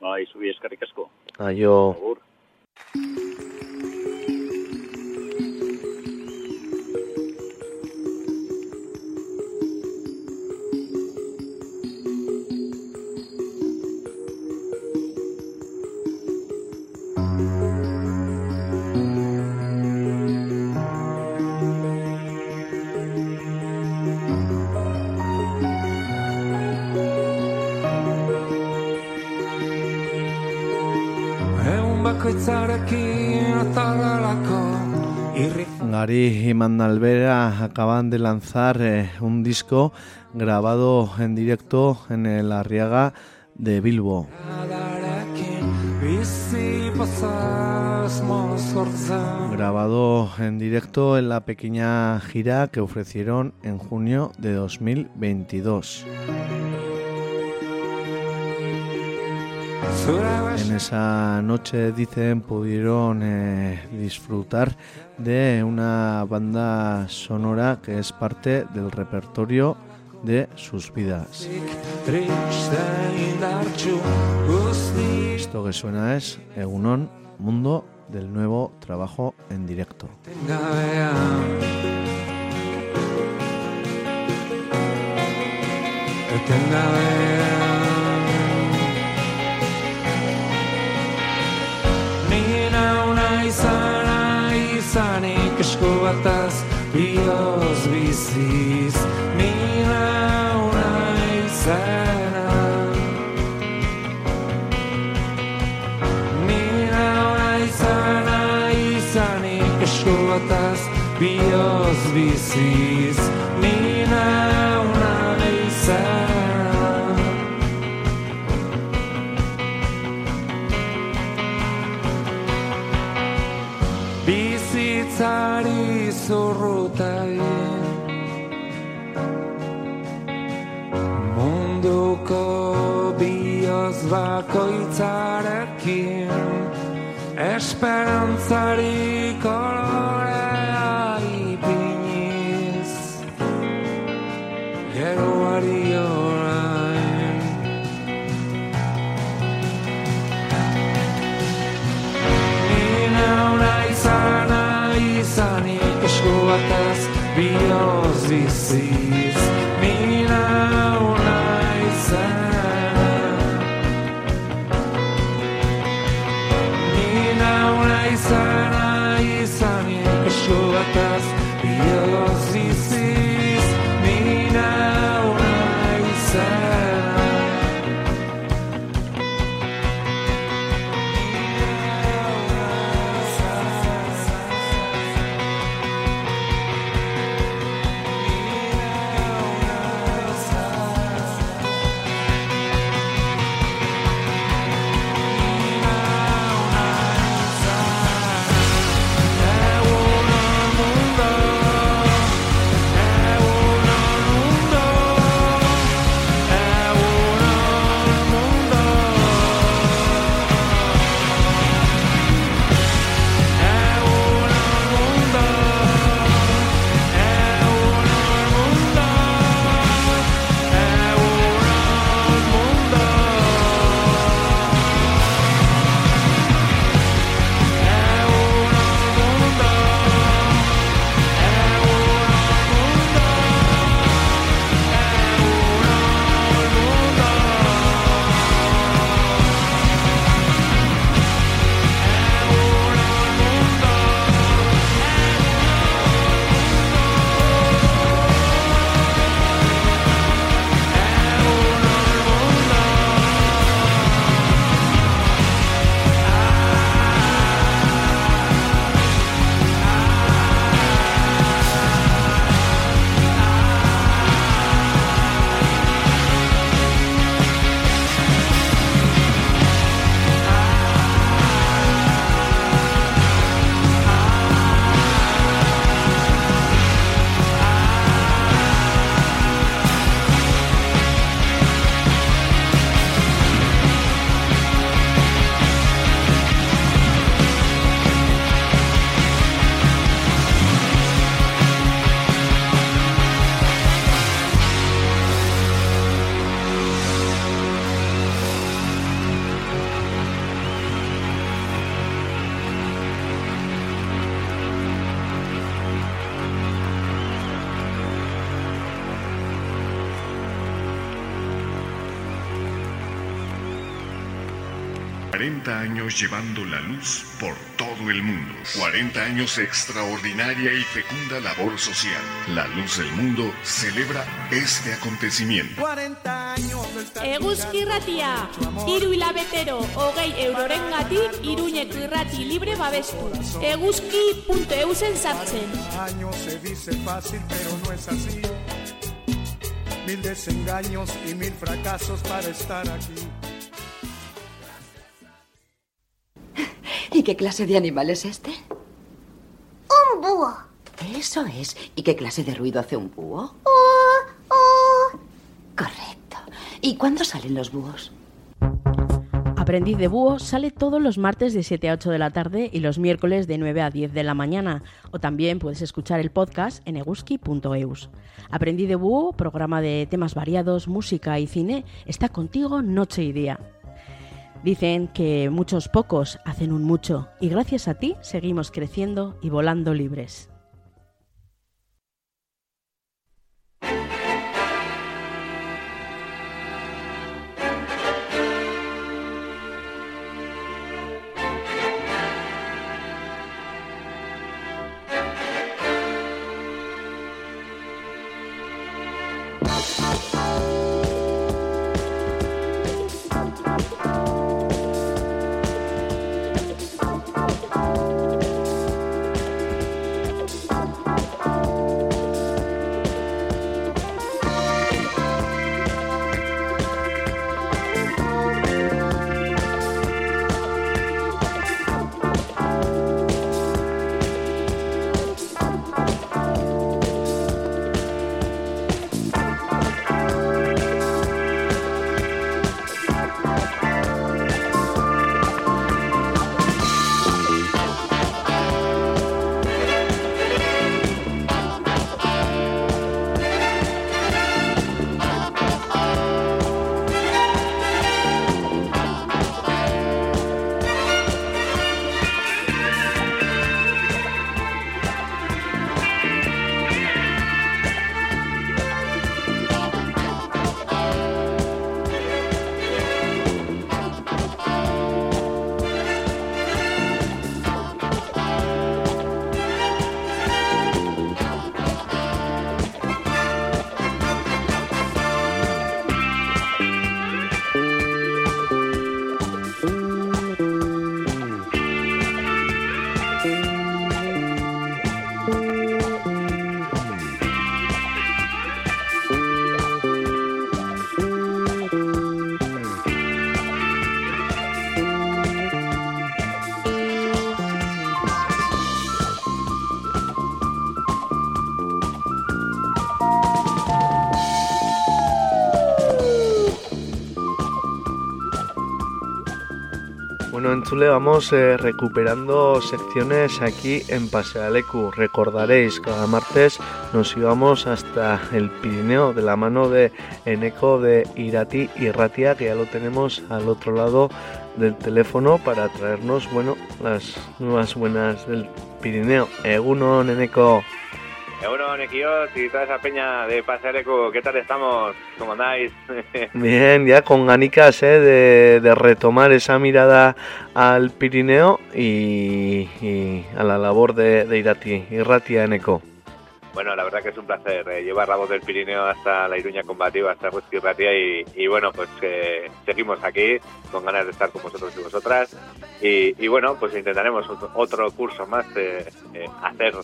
Bai, zubi eskerrik asko. Ayo. Agur. Gary y Mandalvera acaban de lanzar eh, un disco grabado en directo en el Arriaga de Bilbo. Grabado en directo en la pequeña gira que ofrecieron en junio de 2022. En esa noche, dicen, pudieron eh, disfrutar de una banda sonora que es parte del repertorio de sus vidas. Esto que suena es Egunon, Mundo del nuevo trabajo en directo. Bataz bioz biziz Ni nauna izana Ni nauna izana izanik esku bataz bioz biziz bakoitzarekin Esperantzari kolorea ipiniz. Geruari orain. Nina una izana izanik Eskubataz bioz bizik 40 años llevando la luz por todo el mundo. 40 años extraordinaria y fecunda labor social. La luz del mundo celebra este acontecimiento. 40 años del Eguzki irratia, hiru hilabetero, hogei eurorengatik, iruñeko irrati libre babestu. Eguzki.eusen sartzen. años se dice fácil, pero no es así. Mil desengaños y mil fracasos para estar aquí. Qué clase de animal es este? Un búho. Eso es. ¿Y qué clase de ruido hace un búho? Uh, uh. Correcto. ¿Y cuándo salen los búhos? Aprendiz de Búho sale todos los martes de 7 a 8 de la tarde y los miércoles de 9 a 10 de la mañana. O también puedes escuchar el podcast en eguski.eus. Aprendiz de Búho, programa de temas variados, música y cine, está contigo noche y día. Dicen que muchos pocos hacen un mucho y gracias a ti seguimos creciendo y volando libres. En vamos eh, recuperando secciones aquí en Pasealecu. Recordaréis, cada martes nos íbamos hasta el Pirineo de la mano de Eneco de Irati y Ratia, que ya lo tenemos al otro lado del teléfono para traernos, bueno, las nuevas buenas del Pirineo. Egunon, Eneco. Egunon, Equiot y toda esa peña de Pasealecu, ¿qué tal estamos? ¿Cómo andáis? <laughs> Bien, ya con ganicas ¿eh? de, de retomar esa mirada al Pirineo y, y a la labor de, de Irati y Ratia Eneco. Bueno, la verdad que es un placer eh, llevar la voz del Pirineo hasta la Iruña combativa, hasta Ratia y, y bueno, pues eh, seguimos aquí con ganas de estar con vosotros y vosotras y, bueno, pues intentaremos otro, curso más eh, hacer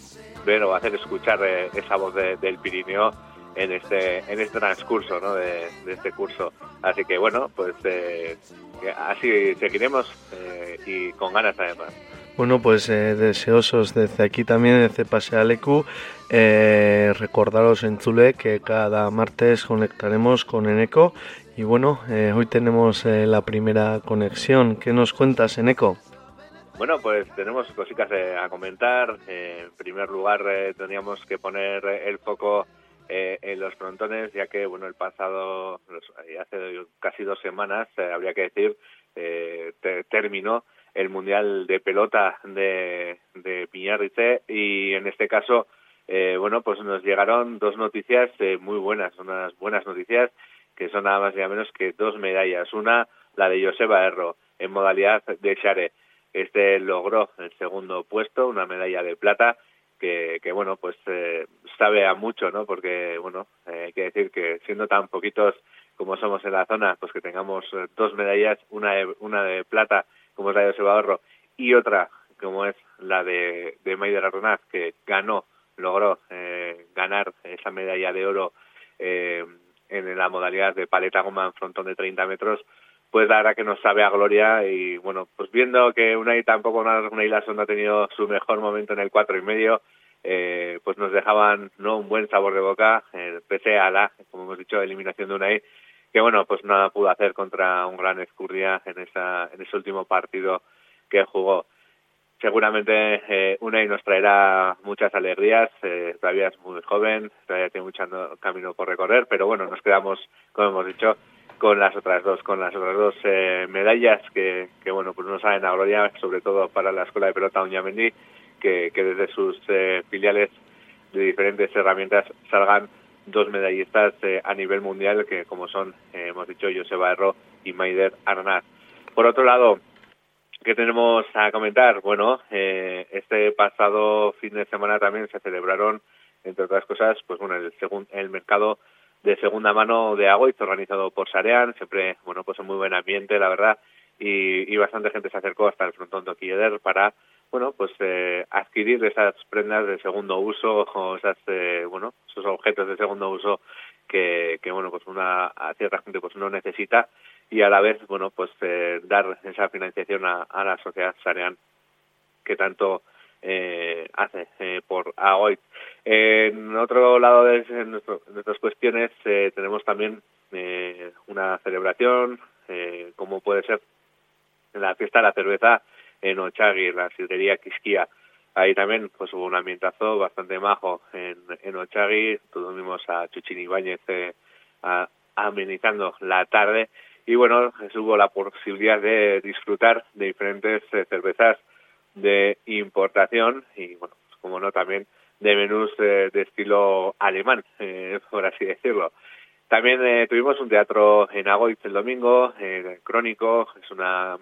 ver o hacer escuchar eh, esa voz de- del Pirineo en este en este transcurso ¿no? de, de este curso. Así que bueno, pues eh, así seguiremos y con ganas además. Bueno, pues eh, deseosos desde aquí también, desde Pasealecu, eh, recordaros en Chule que cada martes conectaremos con Eneco y bueno, eh, hoy tenemos eh, la primera conexión. ¿Qué nos cuentas, Eneco? Bueno, pues tenemos cositas eh, a comentar. Eh, en primer lugar, teníamos que poner el foco en los frontones, ya que, bueno, el pasado, hace casi dos semanas, habría que decir, te- terminó el Mundial de Pelota de, de Piñarrice y en este caso, eh, bueno, pues nos llegaron dos noticias eh, muy buenas, unas buenas noticias que son nada más y nada menos que dos medallas. Una la de Joseba Erro en modalidad de Share. Este logró el segundo puesto, una medalla de plata, que, que bueno, pues eh, sabe a mucho, ¿no? Porque, bueno, eh, hay que decir que siendo tan poquitos como somos en la zona, pues que tengamos eh, dos medallas, una de, una de plata, como es la de Joseba Erro, y otra, como es la de, de Maider Arronaz, que ganó, logró eh, ganar esa medalla de oro eh, en la modalidad de paleta goma en frontón de 30 metros, pues la verdad que nos sabe a gloria y bueno, pues viendo que Unai tampoco, Unai Lasso no ha tenido su mejor momento en el cuatro y medio, eh, pues nos dejaban no un buen sabor de boca, eh, pese a la, como hemos dicho, eliminación de Unai, que bueno, pues nada pudo hacer contra un gran Escurria en, esa, en ese último partido que jugó. Seguramente eh, Unai nos traerá muchas alegrías, eh, todavía es muy joven, todavía tiene mucho no- camino por recorrer, pero bueno, nos quedamos, como hemos dicho, con las otras dos, con las otras dos eh, medallas que, que bueno, pues nos saben a gloria, sobre todo para la Escuela de Pelota Uñamendi, que, que desde sus eh, filiales de diferentes herramientas salgan dos medallistas eh, a nivel mundial, que como son, eh, hemos dicho, Joseba Erro y Maider Arnaz. Por otro lado, ¿Qué tenemos a comentar? Bueno, eh, este pasado fin de semana también se celebraron, entre otras cosas, pues bueno, el, segun- el mercado de segunda mano de Agoiz, organizado por Sarean, siempre, bueno, pues en muy buen ambiente, la verdad, y, y bastante gente se acercó hasta el frontón de Oquilleder para, bueno, pues eh, adquirir esas prendas de segundo uso <laughs> o esas, eh, bueno, esos objetos de segundo uso que, que bueno, pues una, a cierta gente pues no necesita y a la vez, bueno, pues eh, dar esa financiación a, a la sociedad Sarean que tanto eh, hace eh, por AOIT. en otro lado de, nuestro- nuestras cuestiones eh, tenemos también eh, una celebración, eh, como puede ser la fiesta de la cerveza en Ochagui, en la sidrería Quisquía. Ahí también pues hubo un ambientazo bastante majo en, en Ochagui, tuvimos a Chuchín Ibáñez eh, amenizando la tarde y bueno, hubo la posibilidad de disfrutar de diferentes eh, cervezas de importación y bueno, pues, como no también de menús eh, de estilo alemán, eh, por así decirlo. También eh, tuvimos un teatro en Agoiz el domingo, eh, Crónico, es una,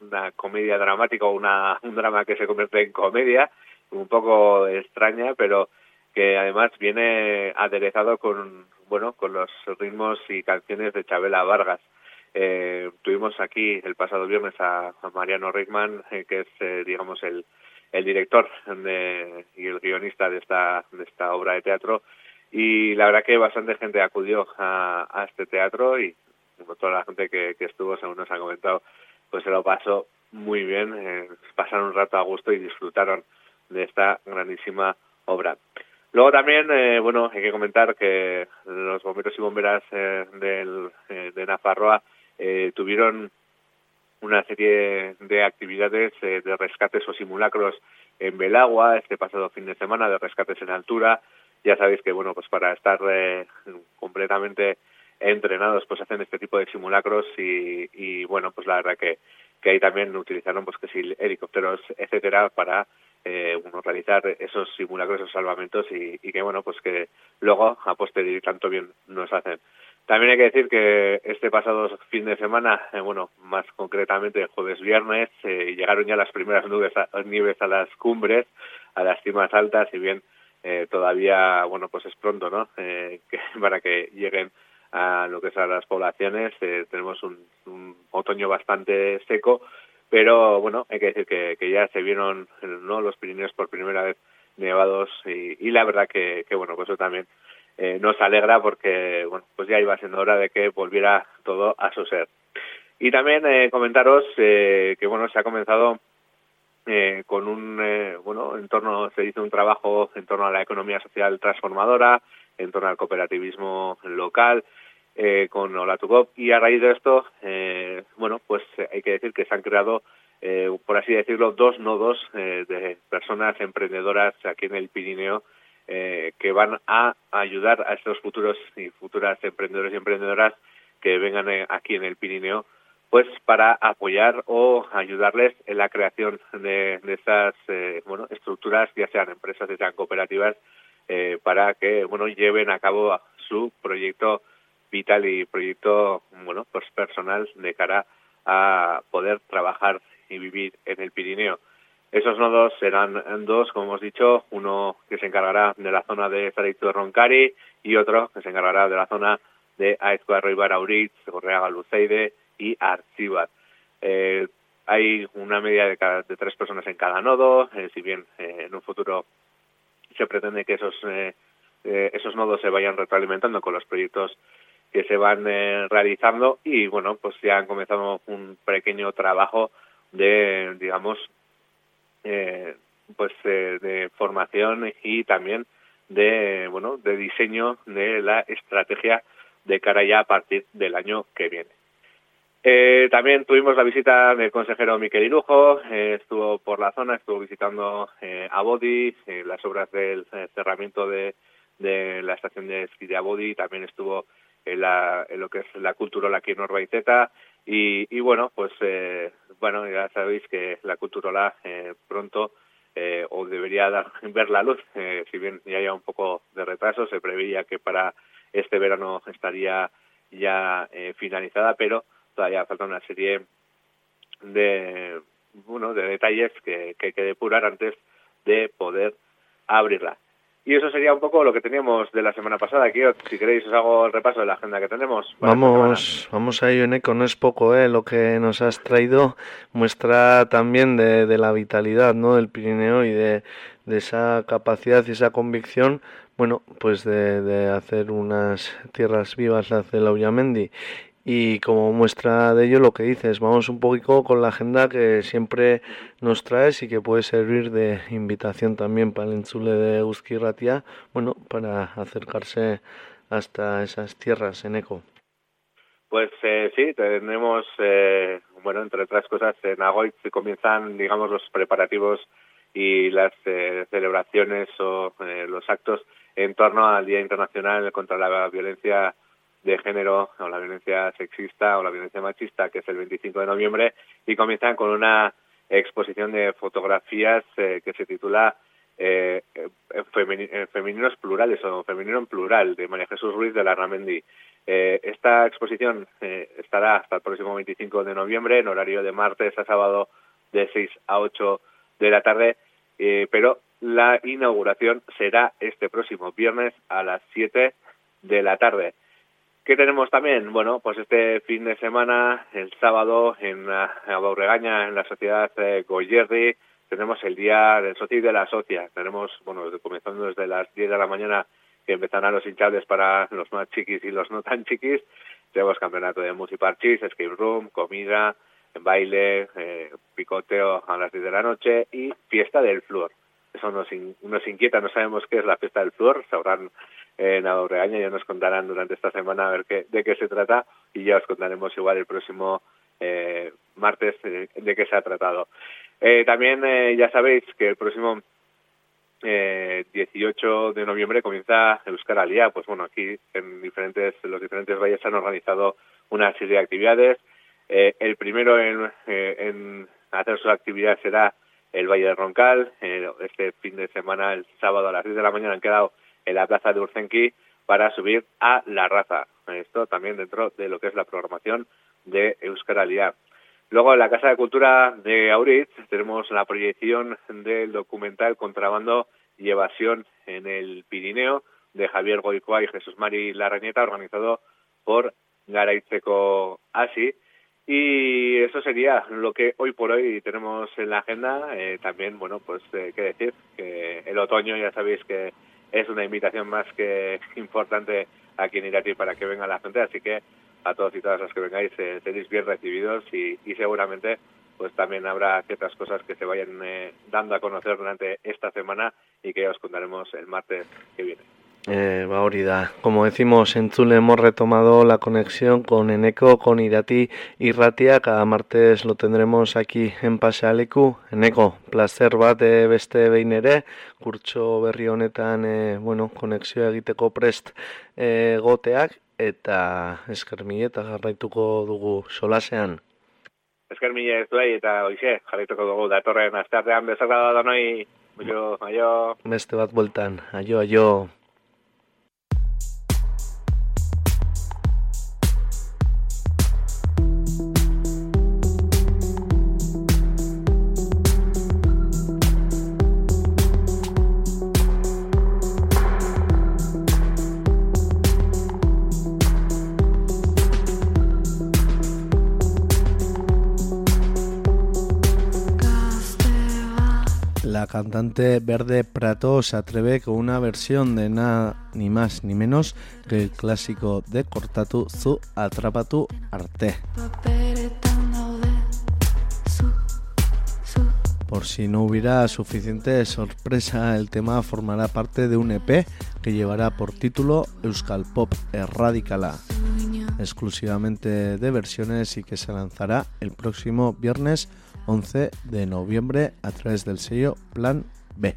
una comedia dramática, o una, <laughs> un drama que se convierte en comedia, un poco extraña, pero que además viene aderezado con, bueno, con los ritmos y canciones de Chabela Vargas. Eh, tuvimos aquí el pasado viernes a, Mariano Rickman, eh, que es, eh, digamos, el, el director y el guionista de esta, de esta obra de teatro. Y la verdad que bastante gente acudió a, a este teatro y toda la gente que, que estuvo, según nos ha comentado, pues se lo pasó muy bien, eh, pasaron un rato a gusto y disfrutaron de esta grandísima obra. Luego también, eh, bueno, hay que comentar que los bomberos y bomberas eh, del, eh, de Nafarroa eh, tuvieron una serie de actividades eh, de rescates o simulacros en Belagua este pasado fin de semana, de rescates en altura. Ya sabéis que, bueno, pues para estar completamente entrenados, pues hacen este tipo de simulacros y, y bueno, pues la verdad que, que ahí también utilizaron, pues que sí, helicópteros, etcétera, para eh, bueno, realizar esos simulacros, esos salvamentos y, y que, bueno, pues que luego a posteriori tanto bien nos hacen. También hay que decir que este pasado fin de semana, eh, bueno, más concretamente jueves viernes, eh, llegaron ya las primeras nubes a, nieves a las cumbres, a las cimas altas, y bien eh, todavía, bueno, pues es pronto, ¿no? Eh, <laughs> que, para que lleguen a lo que son las poblaciones. Eh, tenemos un, otoño bastante seco, pero bueno, hay que decir que, que ya se vieron ¿no? los Pirineos por primera vez nevados y, y la verdad que, que bueno, pues eso también eh, nos alegra porque bueno, pues ya iba siendo hora de que volviera todo a su ser. Y también eh, comentaros eh, que bueno, se ha comenzado eh, con un eh, bueno en torno se hizo un trabajo en torno a la economía social transformadora en torno al cooperativismo local eh, con Olatugop y a raíz de esto eh, bueno pues eh, hay que decir que se han creado eh, por así decirlo dos nodos eh, de personas emprendedoras aquí en el Pirineo eh, que van a ayudar a estos futuros y futuras emprendedores y emprendedoras que vengan aquí en el Pirineo pues para apoyar o ayudarles en la creación de, de estas eh, bueno estructuras ya sean empresas ya sean cooperativas eh, para que bueno lleven a cabo su proyecto vital y proyecto bueno pues personal de cara a poder trabajar y vivir en el Pirineo. Esos nodos serán dos, como hemos dicho, uno que se encargará de la zona de Zaraitzu de Roncari y otro que se encargará de la zona de Aizkoa Ibar Auritz, Gorreaga Luceide y Archibar. Eh, hay una media de, cada- de tres personas en cada nodo, eh, si bien eh, en un futuro se pretende que esos, eh, eh, esos nodos se vayan retroalimentando con los proyectos que se van eh, realizando y bueno, pues ya han comenzado un pequeño trabajo de, digamos, eh, pues eh, de formación y también de, bueno, de diseño de la estrategia de cara ya a partir del año que viene. Eh, también tuvimos la visita del consejero Miquel Irujo, eh, estuvo por la zona, estuvo visitando eh, Abodi, eh, las obras del eh, cerramiento de, de la estación de esquí de Abodi, también estuvo en, la, en lo que es la culturola aquí en Orbaizeta y, y bueno, pues eh, bueno, ya sabéis que la culturola eh, pronto eh, o debería dar, <laughs> ver la luz, eh, si bien ya haya un poco de retraso, se preveía que para este verano estaría ya eh, finalizada, pero todavía falta una serie de bueno de detalles que, que hay que depurar antes de poder abrirla. Y eso sería un poco lo que teníamos de la semana pasada. Aquí, si queréis, os hago el repaso de la agenda que tenemos. Vamos, vamos a ello, Eneco, no es poco, ¿eh? Lo que nos has traído muestra también de, de la vitalidad, ¿no? Del Pirineo y de, de esa capacidad y esa convicción, bueno, pues de, de hacer unas tierras vivas, las de la Ullamendi. Y como muestra de ello lo que dices, vamos un poquito con la agenda que siempre nos traes y que puede servir de invitación también para el Enchule de Euski Ratia, bueno, para acercarse hasta esas tierras en eco. Pues eh, sí, tenemos, eh, bueno, entre otras cosas, en Agoitz comienzan, digamos, los preparativos y las eh, celebraciones o eh, los actos en torno al Día Internacional contra la Violencia de Género o la violencia sexista o la violencia machista, que es el 25 de noviembre, y comienzan con una exposición de fotografías eh, que se titula eh, eh, Femeninos Plurales o Femenino en Plural, de María Jesús Ruiz de la Ramendi. Eh, esta exposición eh, estará hasta el próximo 25 de noviembre en horario de martes a sábado de 6 a 8 de la tarde, eh, pero la inauguración será este próximo viernes a las 7 de la tarde. ¿Qué tenemos también? Bueno, pues este fin de semana, el sábado, en la a Baurregaña, en la sociedad eh, Goyerri, tenemos el Día del Socio y de la Socia. Tenemos, bueno, comenzando desde las 10 de la mañana, que empezarán los hinchables para los más chiquis y los no tan chiquis. Tenemos campeonato de musiparchis, escape room, comida, baile, eh, picoteo a las 10 de la noche y fiesta del flúor. Eso nos, in- nos inquieta, no sabemos qué es la fiesta del flúor, sabrán eh, en Aurregaña, ya nos contarán durante esta semana a ver qué, de qué se trata y ya os contaremos igual el próximo eh, martes eh, de qué se ha tratado. Eh, también eh, ya sabéis que el próximo eh, 18 de noviembre comienza Euskal Alia. Pues bueno, aquí en diferentes, en los diferentes valles han organizado una serie de actividades. Eh, el primero en, eh, en hacer su actividad será el Valle de Roncal. Eh, este fin de semana, el sábado a las 10 de la mañana, han quedado en la plaza de Urzenki para subir a la raza. Esto también dentro de lo que es la programación de Euskal Alia. Luego en la Casa de Cultura de Auritz tenemos la proyección del documental Contrabando y Evasión en el Pirineo de Javier Goicoa y Jesús Mari Larrañeta, organizado por Garaitzeko Asi. Y eso sería lo que hoy por hoy tenemos en la agenda. Eh, también, bueno, pues eh, qué decir, que el otoño ya sabéis que es una invitación más que <laughs> importante aquí en Irati para que venga la gente, así que a todos y todas los que vengáis eh, seréis bien recibidos y, seguramente pues también habrá ciertas cosas que se vayan eh, dando a conocer durante esta semana y que ya os contaremos el martes que viene. Eh, va hori da. Como decimos, en Zule hemos retomado la conexión con Eneco, con Irati y Ratia. Cada martes lo tendremos aquí en Pasealeku. Eneco, placer bat eh, beste behin ere, kurtso berri honetan, eh, bueno, konexioa egiteko prest eh, goteak, eta esker mila eta jarraituko dugu solasean. Esker mila ez duai eta hoxe, jarraituko dugu datorren asteartean bezala da noi, Aio, aio. Beste bat bueltan, aio, aio. Cantante Verde Prato se atreve con una versión de nada ni más ni menos que el clásico de Cortatu Zu Arte. Daude Zu, zu Por si no hubiera suficiente sorpresa, el tema formará parte de un EP que llevará por título Euskal Pop Erradicala, exclusivamente de versiones y que se lanzará el próximo viernes 11 de noviembre a través del sello Plan B.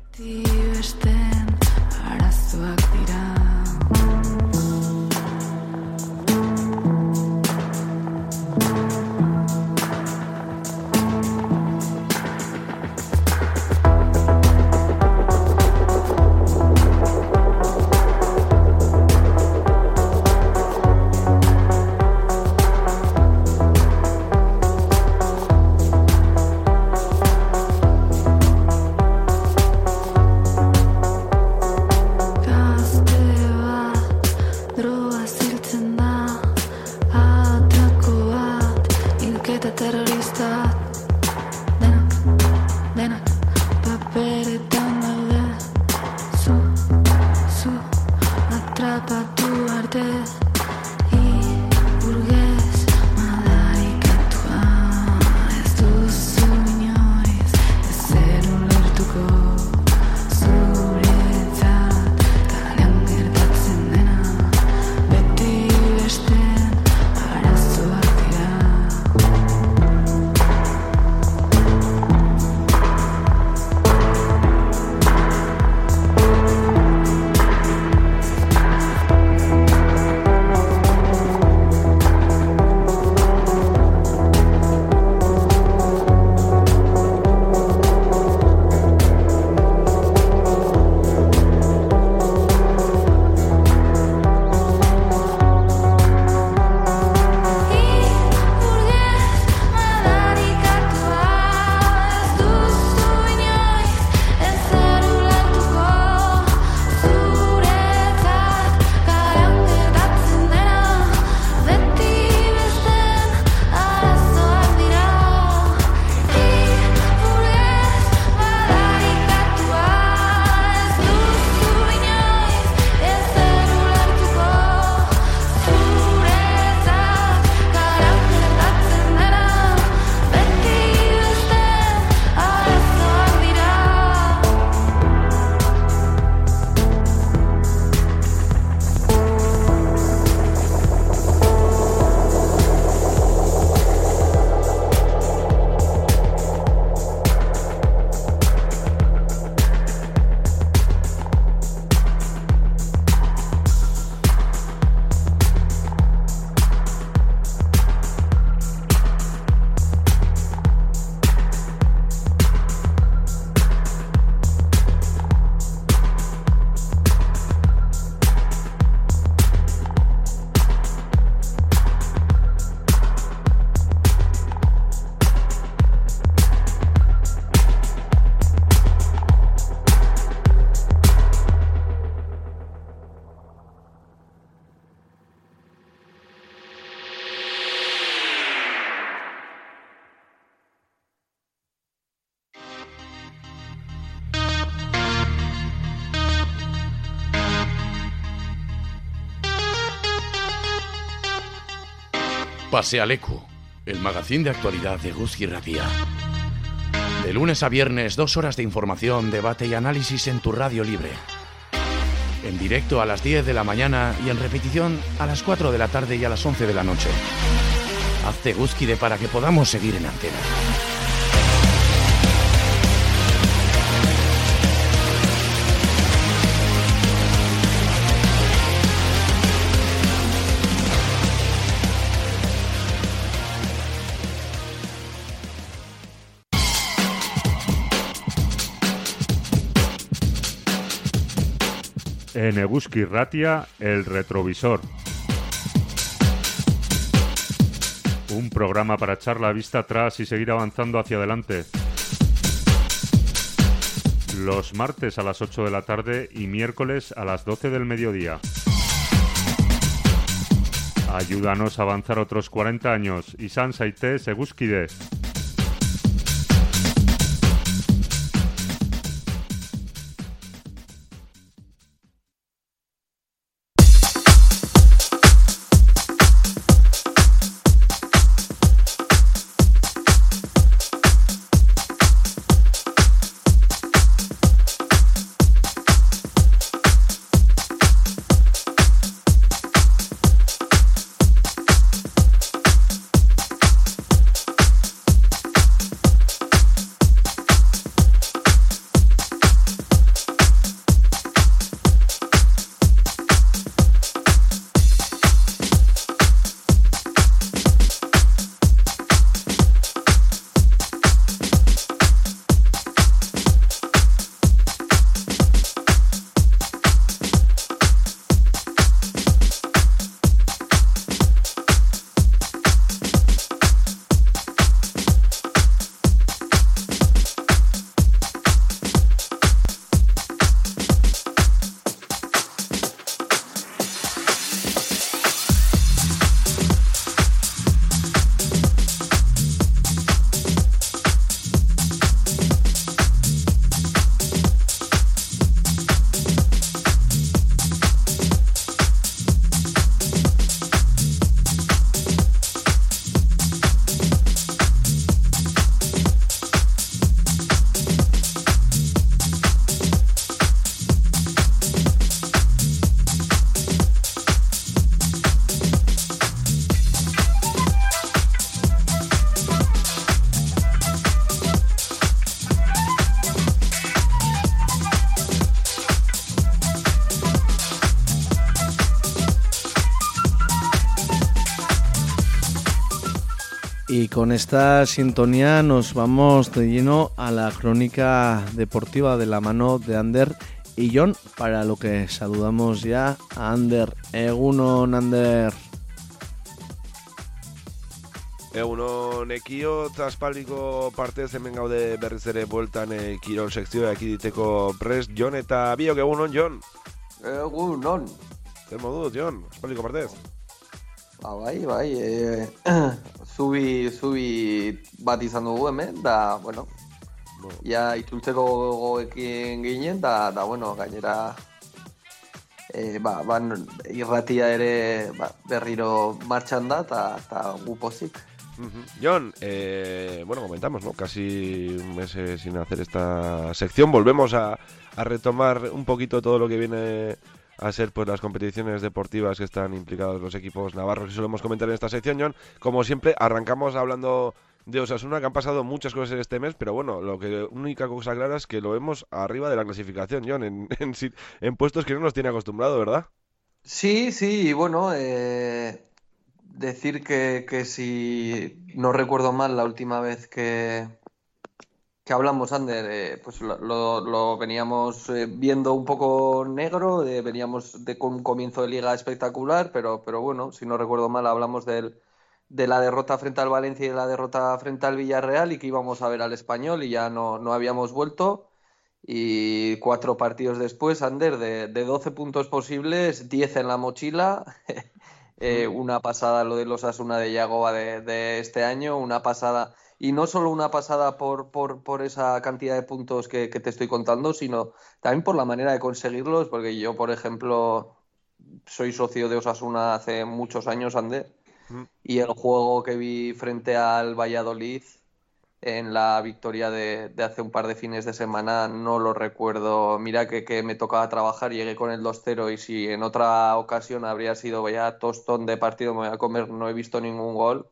Pasealecu, el magazín de actualidad de Guzki Ratia. De lunes a viernes, dos horas de información, debate y análisis en tu radio libre. En directo a las 10 de la mañana y en repetición a las 4 de la tarde y a las 11 de la noche. Hazte Guzkide para que podamos seguir en antena. En Eguski Ratia, El Retrovisor. Un programa para echar la vista atrás y seguir avanzando hacia adelante. Los martes a las 8 de la tarde y miércoles a las 12 del mediodía. Ayúdanos a avanzar otros 40 años. y Saite Seguskide. Esta sintonía nos vamos de lleno a la crónica deportiva de la mano de Ander y John, para lo que saludamos ya a Ander. Egunon, Ander. Egunon ekio aspaldiko partez hemen gaude berriz ere bueltan e, kirol sekzioa ekiditeko prest. Jon eta biok egunon Jon Egunon. Zer moduz Jon, aspaldiko partez Ba, bai, bai, e, <clears throat> zubi, zubi bat izan dugu hemen, da, bueno, ja itzultzeko gogoekin ginen, da, da bueno, gainera e, ba, ban, irratia ere ba, berriro martxan da, eta ta gu pozik. John, eh, bueno, comentamos, ¿no? Casi un mes eh, sin hacer esta sección. Volvemos a, a retomar un poquito todo lo que viene a ser pues las competiciones deportivas que están implicados los equipos navarros que solemos comentar en esta sección, John. Como siempre, arrancamos hablando de Osasuna, que han pasado muchas cosas en este mes, pero bueno, lo que única cosa clara es que lo vemos arriba de la clasificación, John, en, <laughs> en, puestos que no nos tiene acostumbrado, ¿verdad? Sí, sí, y bueno, eh, decir que, que si no recuerdo mal la última vez que, que hablamos, Ander, eh, pues lo, lo, veníamos eh, viendo un poco negro, eh, veníamos de un comienzo de liga espectacular, pero, pero bueno, si no recuerdo mal, hablamos del, de la derrota frente al Valencia y de la derrota frente al Villarreal y que íbamos a ver al español y ya no, no habíamos vuelto. Y cuatro partidos después, Ander, de, de 12 puntos posibles, 10 en la mochila. <laughs> eh, una pasada lo de los Asuna de Yagoba de, de este año, una pasada y no solo una pasada por, por, por esa cantidad de puntos que, que, te estoy contando, sino también por la manera de conseguirlos, porque yo, por ejemplo, soy socio de Osasuna hace muchos años, Ander, mm. y el juego que vi frente al Valladolid en la victoria de, de, hace un par de fines de semana no lo recuerdo. Mira que, que me tocaba trabajar, llegué con el 2-0 y si en otra ocasión habría sido vaya tostón de partido, me voy a comer, no he visto ningún gol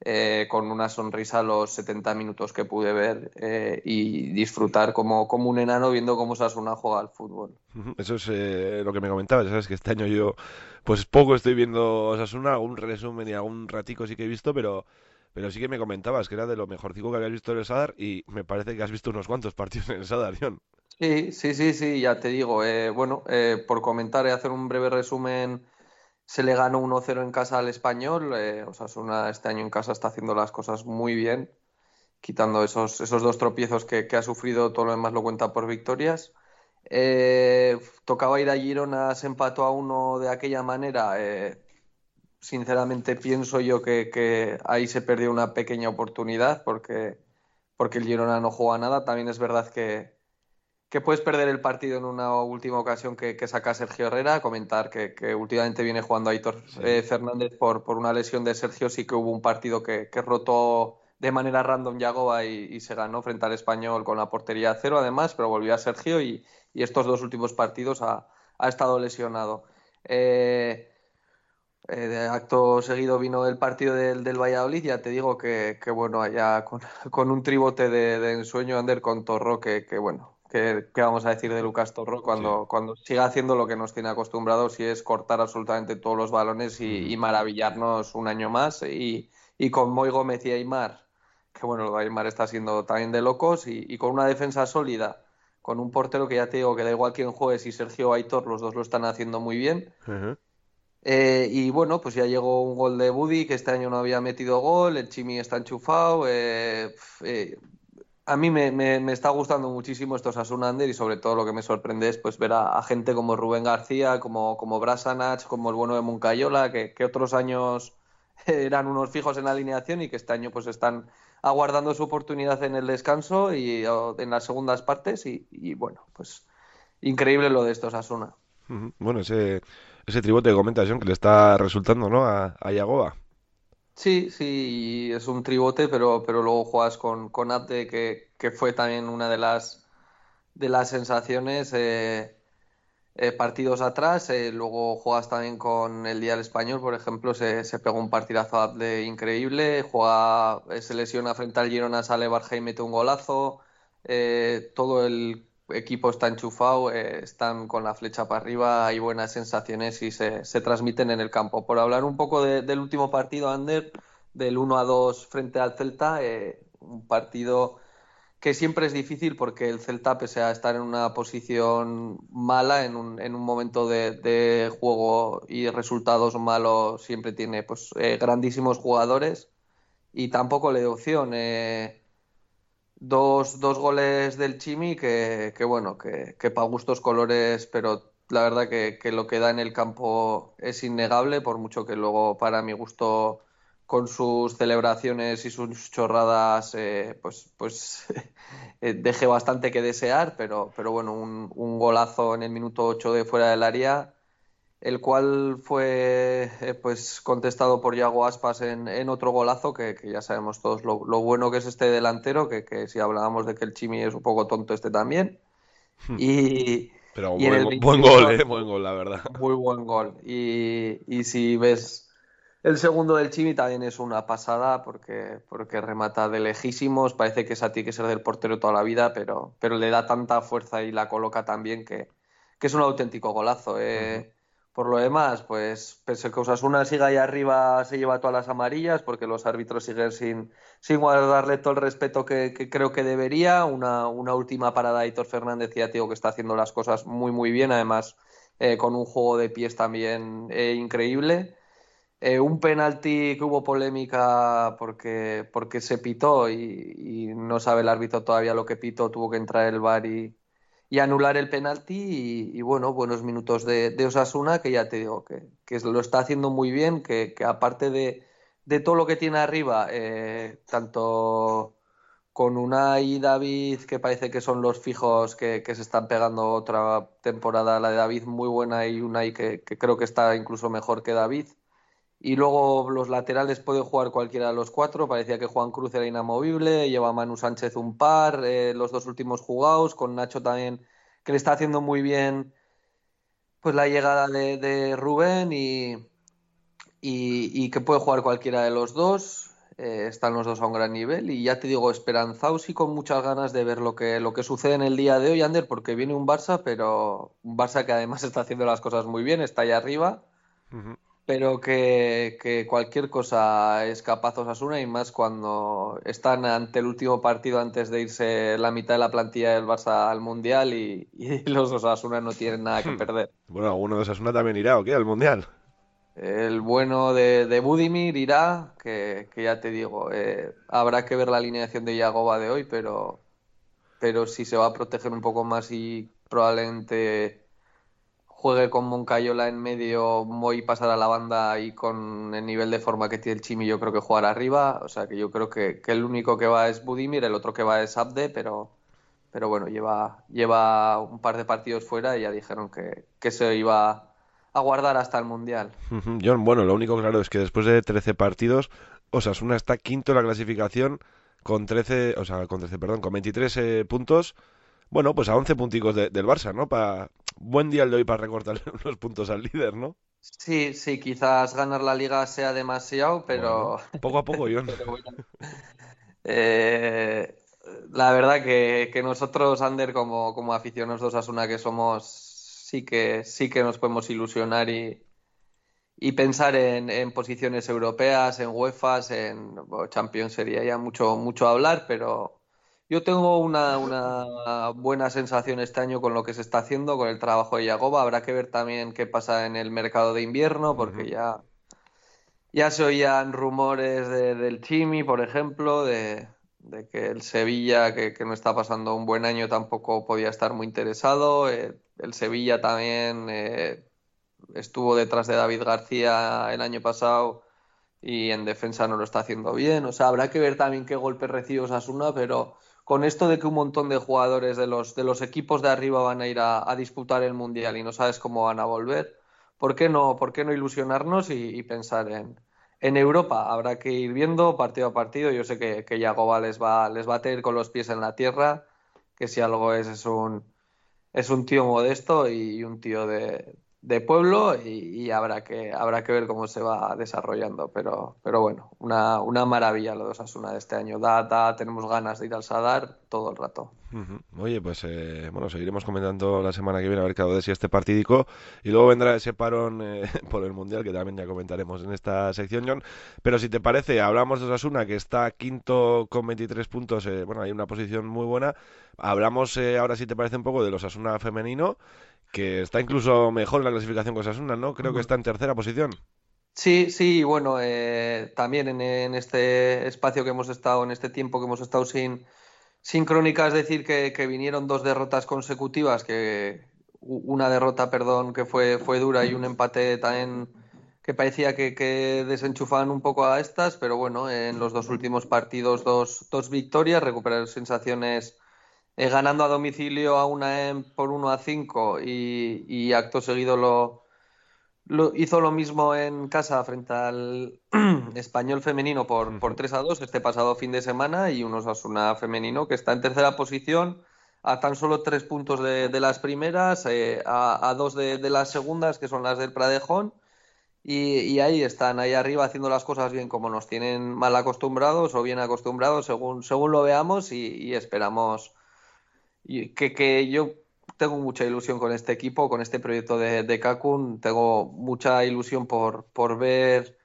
eh, con una sonrisa los 70 minutos que pude ver eh, y disfrutar como, como un enano viendo cómo Sasuna juega al fútbol. <laughs> Eso es eh, lo que me comentabas, sabes que este año yo pues poco estoy viendo Sasuna, algún resumen y algún ratico sí que he visto, pero pero sí que me comentabas que era de lo mejorcico que habías visto en el Sadar y me parece que has visto unos cuantos partidos en el Sadar, John. Sí, sí, sí, sí, ya te digo. Eh, bueno, eh, por comentar y hacer un breve resumen, se le ganó 1-0 en casa al español. Eh, Osasuna este año en casa está haciendo las cosas muy bien, quitando esos, esos dos tropiezos que, ha sufrido, todo lo demás lo cuenta por victorias. Eh, tocaba ir a Girona, se empató a uno de aquella manera. Eh, sinceramente pienso yo que, que, ahí se perdió una pequeña oportunidad porque, porque el Girona no juega nada. También es verdad que, que puedes perder el partido en una última ocasión que, que saca Sergio Herrera. Comentar que, que últimamente viene jugando Aitor sí. eh, Fernández por, por una lesión de Sergio. Sí que hubo un partido que, que rotó de manera random Yagoba y, y, se ganó frente al español con la portería a cero además, pero volvió a Sergio y, y estos dos últimos partidos ha, ha estado lesionado. Eh, eh, de acto seguido vino el partido del, del Valladolid, ya te digo que, que bueno, allá con, <laughs> con, un tribote de, de ensueño Ander con Torro, que, que bueno, que, vamos a decir de Lucas Torro cuando, sí. cuando siga haciendo lo que nos tiene acostumbrados y es cortar absolutamente todos los balones y, y maravillarnos un año más. Y, y, con Moy Gómez y Aymar, que bueno, lo de Aymar está siendo también de locos, y, y, con una defensa sólida, con un portero que ya te digo que da igual quién juegue, si Sergio o Aitor, los dos lo están haciendo muy bien. Uh -huh. Eh, y bueno, pues ya llegó un gol de Buddy, que este año no había metido gol, el Chimi está enchufado. Eh, eh, a mí me, me, está gustando muchísimo estos Asunander y sobre todo lo que me sorprende es pues ver a, gente como Rubén García, como, como Brasanach, como el bueno de Moncayola, que, que, otros años <laughs> eran unos fijos en la alineación y que este año pues están aguardando su oportunidad en el descanso y en las segundas partes y, y bueno, pues increíble lo de estos Asuna. Bueno, ese ese tribote de comentación que le está resultando, ¿no? A, a Yagoba. Sí, sí, es un tribote, pero, pero luego juegas con, con Ate, que, que fue también una de las, de las sensaciones. Eh, eh, partidos atrás, eh, luego juegas también con el Día del Español, por ejemplo, se, se pegó un partidazo de increíble, juega, se lesiona frente al Girona, sale Barja y mete un golazo, todo el equipo está enchufado, eh, están con la flecha para arriba, hay buenas sensaciones y se, se transmiten en el campo. Por hablar un poco de, del último partido, Ander, del 1 a 2 frente al Celta, eh, un partido que siempre es difícil porque el Celta, pese a estar en una posición mala, en un, en un momento de, de juego y resultados malos, siempre tiene pues, eh, grandísimos jugadores y tampoco le da opción. eh, dos, dos goles del Chimi que, que bueno, que, que para gustos colores, pero la verdad que, que lo que da en el campo es innegable, por mucho que luego para mi gusto con sus celebraciones y sus chorradas eh, pues, pues <laughs> eh, deje bastante que desear, pero, pero bueno, un, un golazo en el minuto 8 de fuera del área, el cual fue eh, pues contestado por Yago Aspas en, en otro golazo, que, que ya sabemos todos lo, lo bueno que es este delantero, que, que si hablábamos de que el Chimi es un poco tonto este también. Y, Pero y en el buen, buen 21 gol, ¿eh? Buen gol, la verdad. <laughs> muy buen gol. Y, y si ves el segundo del Chimi también es una pasada porque, porque remata de lejísimos. Parece que esa tiene que ser del portero toda la vida, pero, pero le da tanta fuerza y la coloca tan bien que, que es un auténtico golazo. eh. Por lo demás, pues pese a que Osasuna siga ahí arriba, se lleva todas las amarillas porque los árbitros siguen sin, sin guardarle todo el respeto que, creo que debería. Una, una última parada de Fernández, ya te digo que está haciendo las cosas muy, muy bien. Además, eh, con un juego de pies también eh, increíble. Eh, un penalti que hubo polémica porque, porque se pitó y, y no sabe el árbitro todavía lo que pitó, tuvo que entrar el VAR y, y anular el penalti y, y bueno, buenos minutos de, Osasuna que ya te digo que, lo está haciendo muy bien, que, aparte de, todo lo que tiene arriba, eh, tanto con Unai y David, que parece que son los fijos que, se están pegando otra temporada, la de David muy buena y Unai que, que creo que está incluso mejor que David. Y luego los laterales puede jugar cualquiera de los cuatro. Parecía que Juan Cruz era inamovible. Lleva Manu Sánchez un par. eh, los dos últimos jugados. Con Nacho también, que le está haciendo muy bien pues la llegada de, Rubén y, que puede jugar cualquiera de los dos. Eh, están los dos a un gran nivel. Y ya te digo, esperanzados y con muchas ganas de ver lo que, sucede en el día de hoy, Ander, porque viene un Barça, pero un Barça que además <laughs> está haciendo las cosas muy bien, está ahí arriba pero que, que cualquier cosa es capaz Osasuna y más cuando están ante el último partido antes de irse la mitad de la plantilla del Barça al Mundial y, <laughs> y los Osasuna no tienen nada que perder. Bueno, alguno de Osasuna también irá, ¿o qué? Al Mundial. El bueno de, de Budimir irá, que, que ya te digo, eh, habrá que ver la alineación de Yagoba de hoy, pero, pero si se va a proteger un poco más y probablemente juegue con Moncayola en medio, muy pasar a la banda y con el nivel de forma que tiene el Chimi, yo creo que jugará arriba. O sea que yo creo que, el único que va es Budimir, el otro que va es Abde, pero, pero bueno, lleva, lleva un par de partidos fuera y ya dijeron que, que se iba a guardar hasta el Mundial. John, bueno, lo único claro es que después de 13 partidos, Osasuna está quinto en la clasificación con 13, o sea, con 13, perdón, con 23 eh, puntos. Bueno, pues a 11 punticos de- del Barça, ¿no? Pa, buen día el de hoy para recortarle <laughs> unos puntos al líder, ¿no? Sí, sí, quizás ganar la liga sea demasiado, pero... Bueno, <laughs> poco a poco, John. Pero bueno. Eh, la verdad que, que nosotros, Ander, como, como aficionados de Osasuna que somos, sí que, sí que nos podemos ilusionar y, y pensar en, en posiciones europeas, en UEFAs, en bueno, Champions sería ya mucho, mucho hablar, pero yo tengo una, una buena sensación este año con lo que se está haciendo, con el trabajo de Yagoba. Habrá que ver también qué pasa en el mercado de invierno, porque ya, ya se oían rumores de- del Chimi, por ejemplo, de, de que el Sevilla, que, que no está pasando un buen año, tampoco podía estar muy interesado. Eh, el Sevilla también eh, estuvo detrás de David García el año pasado y en defensa no lo está haciendo bien. O sea, habrá que ver también qué golpe recibe Osasuna, pero con esto de que un montón de jugadores de los, de los equipos de arriba van a ir a, disputar el Mundial y no sabes cómo van a volver, ¿por qué no, por qué no ilusionarnos y, y pensar en, en Europa? Habrá que ir viendo partido a partido. Yo sé que, que Yagoba les va, les va a tener con los pies en la tierra, que si algo es, es un, es un tío modesto y un tío de, de pueblo y, y habrá que habrá que ver cómo se va desarrollando. Pero, pero bueno, una, una maravilla lo de Osasuna de este año. Da, da, tenemos ganas de ir al Sadar todo el rato. Oye, pues eh, bueno, seguiremos comentando la semana que viene a ver cada vez si este partidico y luego vendrá ese parón eh, <laughs> por el Mundial que también ya comentaremos en esta sección, John. Pero si te parece, hablamos de Osasuna que está quinto con 23 puntos, eh, bueno, hay una posición muy buena. Hablamos eh, ahora si te parece un poco del Osasuna femenino que está incluso mejor en la clasificación que Osasuna, ¿no? Creo que está en tercera posición. Sí, sí, y bueno, eh, también en, en este espacio que hemos estado, en este tiempo que hemos estado sin, sin crónicas, decir que, que vinieron dos derrotas consecutivas, que una derrota, perdón, que fue, fue dura y un empate también que parecía que, que desenchufaban un poco a estas, pero bueno, en los dos últimos partidos dos, dos victorias, recuperar sensaciones eh, ganando a domicilio a una em por 1 a 5 y, y acto seguido lo, lo- hizo lo mismo en casa frente al <clears throat> español femenino por, por 3 a 2 este pasado fin de semana y un Osasuna femenino que está en tercera posición a tan solo tres puntos de, de las primeras, eh, a, a dos de, de las segundas que son las del Pradejón y, y ahí están, ahí arriba haciendo las cosas bien como nos tienen mal acostumbrados o bien acostumbrados según, según lo veamos y, y esperamos que, que yo tengo mucha ilusión con este equipo, con este proyecto de, de Kakun. Tengo mucha ilusión por, por ver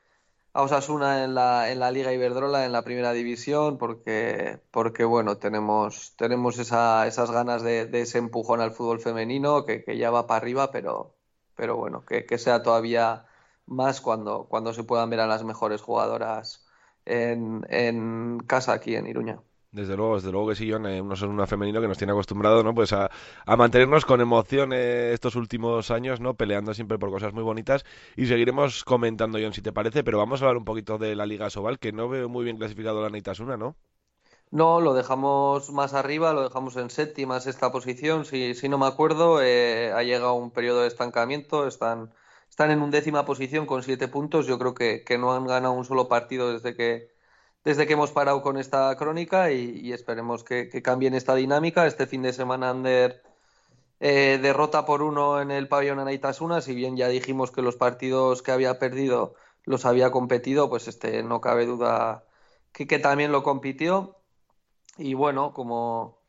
a Osasuna en la, en la Liga Iberdrola, en la primera división, porque, porque bueno, tenemos, tenemos esa, esas ganas de, de ese empujón al fútbol femenino que, que ya va para arriba, pero, pero bueno, que, que sea todavía más cuando, cuando se puedan ver a las mejores jugadoras en, en casa aquí en Iruña. Desde luego, desde luego que sí, John, eh, un Osasuna femenino que nos tiene acostumbrado, ¿no? Pues a, a mantenernos con emoción estos últimos años, ¿no? Peleando siempre por cosas muy bonitas y seguiremos comentando, John, si te parece, pero vamos a hablar un poquito de la Liga Sobal, que no veo muy bien clasificado la Neitasuna, ¿no? No, lo dejamos más arriba, lo dejamos en séptima, sexta posición, si, si no me acuerdo, eh, ha llegado un periodo de estancamiento, están, están en undécima posición con siete puntos, yo creo que, que no han ganado un solo partido desde que, desde que hemos parado con esta crónica y, esperemos que, que cambien esta dinámica. Este fin de semana Ander eh, derrota por uno en el pabellón Anaitasuna, si bien ya dijimos que los partidos que había perdido los había competido, pues este no cabe duda que, también lo compitió. Y bueno, como,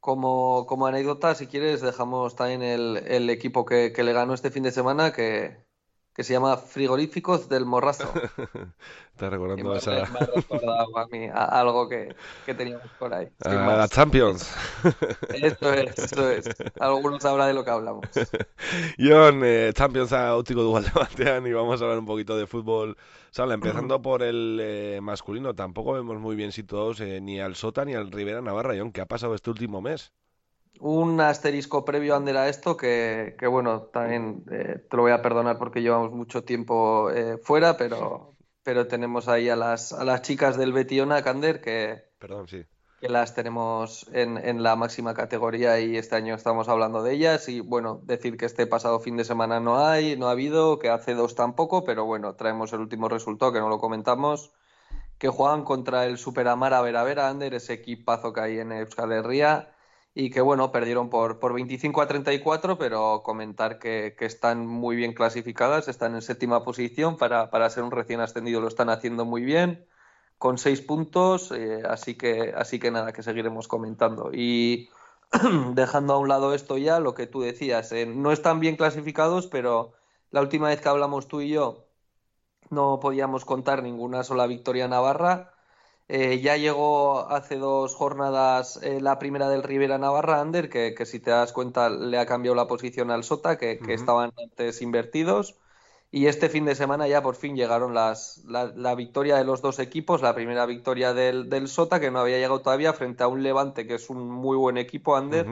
como, como anécdota, si quieres, dejamos también el, el equipo que, que le ganó este fin de semana, que, que se llama Frigoríficos del Morrazo. <laughs> Estás recordando me, esa... me a mí a- algo que, que teníamos por ahí. Sin a más. la Champions. Esto es, esto es. Alguno sabrá de lo que hablamos. <laughs> John, eh, Champions Áutico Dual de Batean <laughs> y vamos a hablar un poquito de fútbol sala, empezando por el eh, masculino. Tampoco vemos muy bien situados eh, ni al Sota ni al Rivera Navarra, John. ¿Qué ha pasado este último mes? Un asterisco previo, Ander, a esto, que, que bueno, también eh, te lo voy a perdonar porque llevamos mucho tiempo eh, fuera, pero, pero tenemos ahí a las, a las chicas del Betiona, Ander, que, Perdón, sí. que las tenemos en, en la máxima categoría y este año estamos hablando de ellas. Y bueno, decir que este pasado fin de semana no hay, no ha habido, que hace dos tampoco, pero bueno, traemos el último resultado que no lo comentamos, que juegan contra el Superamara Vera Vera Ander, ese equipazo que hay en Euskal Herria. Y que bueno, perdieron por, por 25 a 34, pero comentar que, que están muy bien clasificadas, están en séptima posición, para, para ser un recién ascendido lo están haciendo muy bien con seis puntos, eh, así que, así que nada, que seguiremos comentando. Y <clears throat> dejando a un lado esto ya, lo que tú decías, eh, no están bien clasificados, pero la última vez que hablamos tú y yo no podíamos contar ninguna sola victoria navarra. Eh, ya llegó hace dos jornadas eh, la primera del Rivera Navarra, Ander, que, que si te das cuenta le ha cambiado la posición al Sota, que, estaban antes invertidos. Y este fin de semana ya por fin llegaron las, la, la victoria de los dos equipos, la primera victoria del, del Sota, que no había llegado todavía, frente a un Levante, que es un muy buen equipo, Ander.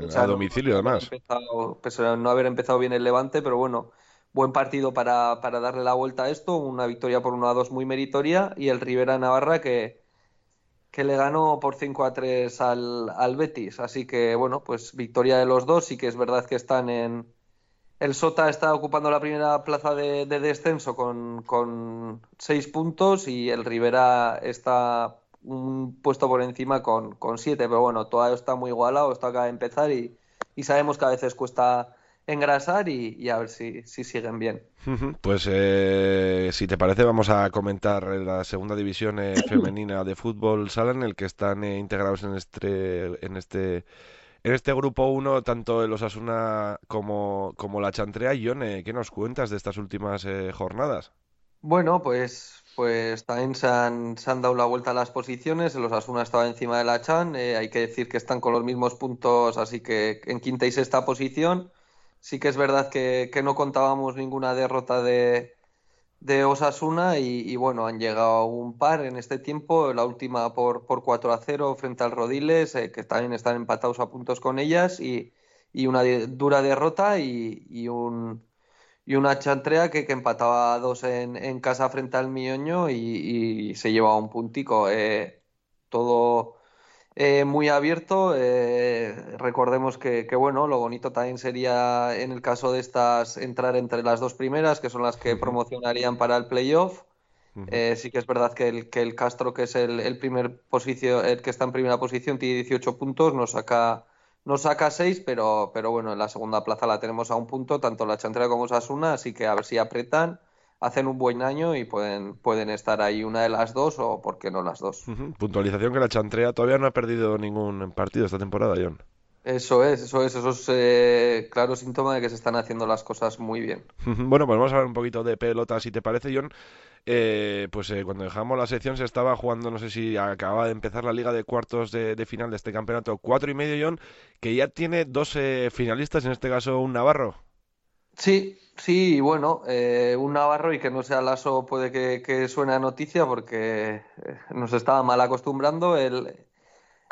O sea, a no- domicilio, además. empezado, pese a no haber empezado bien el Levante, pero bueno, buen partido para, para darle la vuelta a esto, una victoria por 1 a 2 muy meritoria, y el Rivera Navarra que, que le ganó por 5 a 3 al, al Betis. Así que bueno, pues victoria de los dos, sí que es verdad que están en... El Sota está ocupando la primera plaza de, de descenso con, con seis puntos. Y el Rivera está un puesto por encima con, con siete, pero bueno, todo está muy igualado, esto acaba de empezar y, y sabemos que a veces cuesta engrasar y, y a ver si, si siguen bien. Pues eh, si te parece vamos a comentar la segunda división eh, femenina de fútbol sala en el que están eh, integrados en este en este en este grupo 1 tanto el Osasuna como, como la Chantrea. John, eh, ¿qué nos cuentas de estas últimas eh, jornadas? Bueno, pues, pues también se han, se han dado la vuelta a las posiciones. El Osasuna estaba encima de la Chan. eh, hay que decir que están con los mismos puntos, así que en quinta y sexta posición. Sí que es verdad que, no contábamos ninguna derrota de, de Osasuna y, y bueno, han llegado un par en este tiempo. La última por, por 4 a 0 frente al Rodiles, eh, que también están empatados a puntos con ellas y, una dura derrota y, un y una chantrea que, empataba a dos en, en casa frente al Mioño y, y se llevaba un puntico. Eh, todo eh, muy abierto. eh, recordemos que, que, bueno, lo bonito también sería en el caso de estas entrar entre las dos primeras, que son las que promocionarían para el playoff. Eh, sí que es verdad que el, que el Castro, que es el, el primer posición, el que está en primera posición, tiene 18 puntos, nos saca, nos saca 6, pero, pero bueno, en la segunda plaza la tenemos a un punto, tanto la Chantrea como Osasuna, así que a ver si apretan, hacen un buen año y pueden, pueden estar ahí una de las dos o por qué no las dos. Puntualización que la Chantrea todavía no ha perdido ningún partido esta temporada, John. Eso es, eso es, eso es eh, claro síntoma de que se están haciendo las cosas muy bien. Bueno, pues vamos a hablar un poquito de pelota, si te parece, John. Eh, pues eh, cuando dejamos la sección se estaba jugando, no sé si acababa de empezar la liga de cuartos de, de final de este campeonato, cuatro y medio, John, que ya tiene dos eh, finalistas, en este caso un navarro. Sí, sí, bueno, eh, un Navarro y que no sea Lasso puede que, suene a noticia porque eh, nos estaba mal acostumbrando el,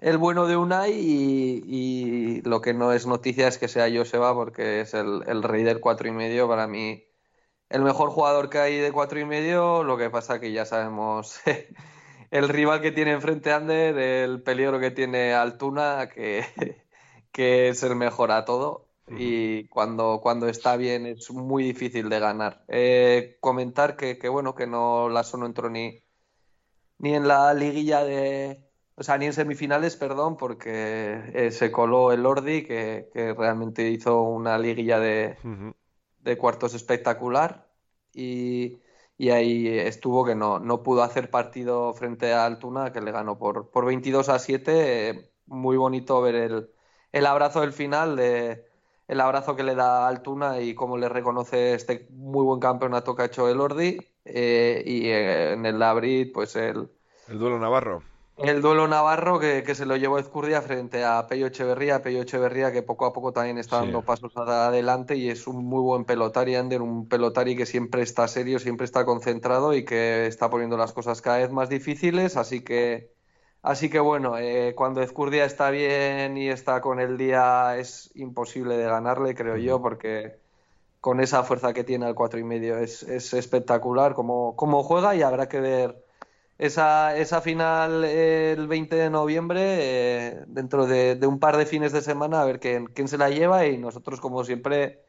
el bueno de Unai y, y lo que no es noticia es que sea Joseba porque es el, el rey del cuatro y medio para mí el mejor jugador que hay de cuatro y medio, lo que pasa que ya sabemos <laughs> el rival que tiene enfrente Ander, el peligro que tiene Altuna, que, <laughs> que es el mejor a todo y cuando, cuando está bien es muy difícil de ganar. Eh, comentar que, que, bueno, que no Lasso no entró ni, ni en la liguilla de, o sea, ni en semifinales, perdón, porque eh, se coló el Ordi, que, que realmente hizo una liguilla de, de cuartos espectacular y, y ahí estuvo que no, no pudo hacer partido frente a Altuna, que le ganó por, por 22 a 7. Eh, muy bonito ver el, el abrazo del final, de, el abrazo que le da a Altuna y cómo le reconoce este muy buen campeonato que ha hecho el Ordi. Eh, y eh, en el Labrit, pues el, El duelo navarro. el duelo navarro que, que se lo llevó Ezcurdia frente a Pello Echeverría, Pello Echeverría que poco a poco también está Sí. dando pasos adelante y es un muy buen pelotari, Ander, un pelotari que siempre está serio, siempre está concentrado y que está poniendo las cosas cada vez más difíciles, así que así que bueno, eh, cuando Ezcurdia está bien y está con el día es imposible de ganarle, creo yo, porque con esa fuerza que tiene al cuatro y medio es, es espectacular como, como juega y habrá que ver esa, esa final eh, el 20 de noviembre, eh, dentro de, de un par de fines de semana, a ver quién, quién se la lleva y nosotros, como siempre,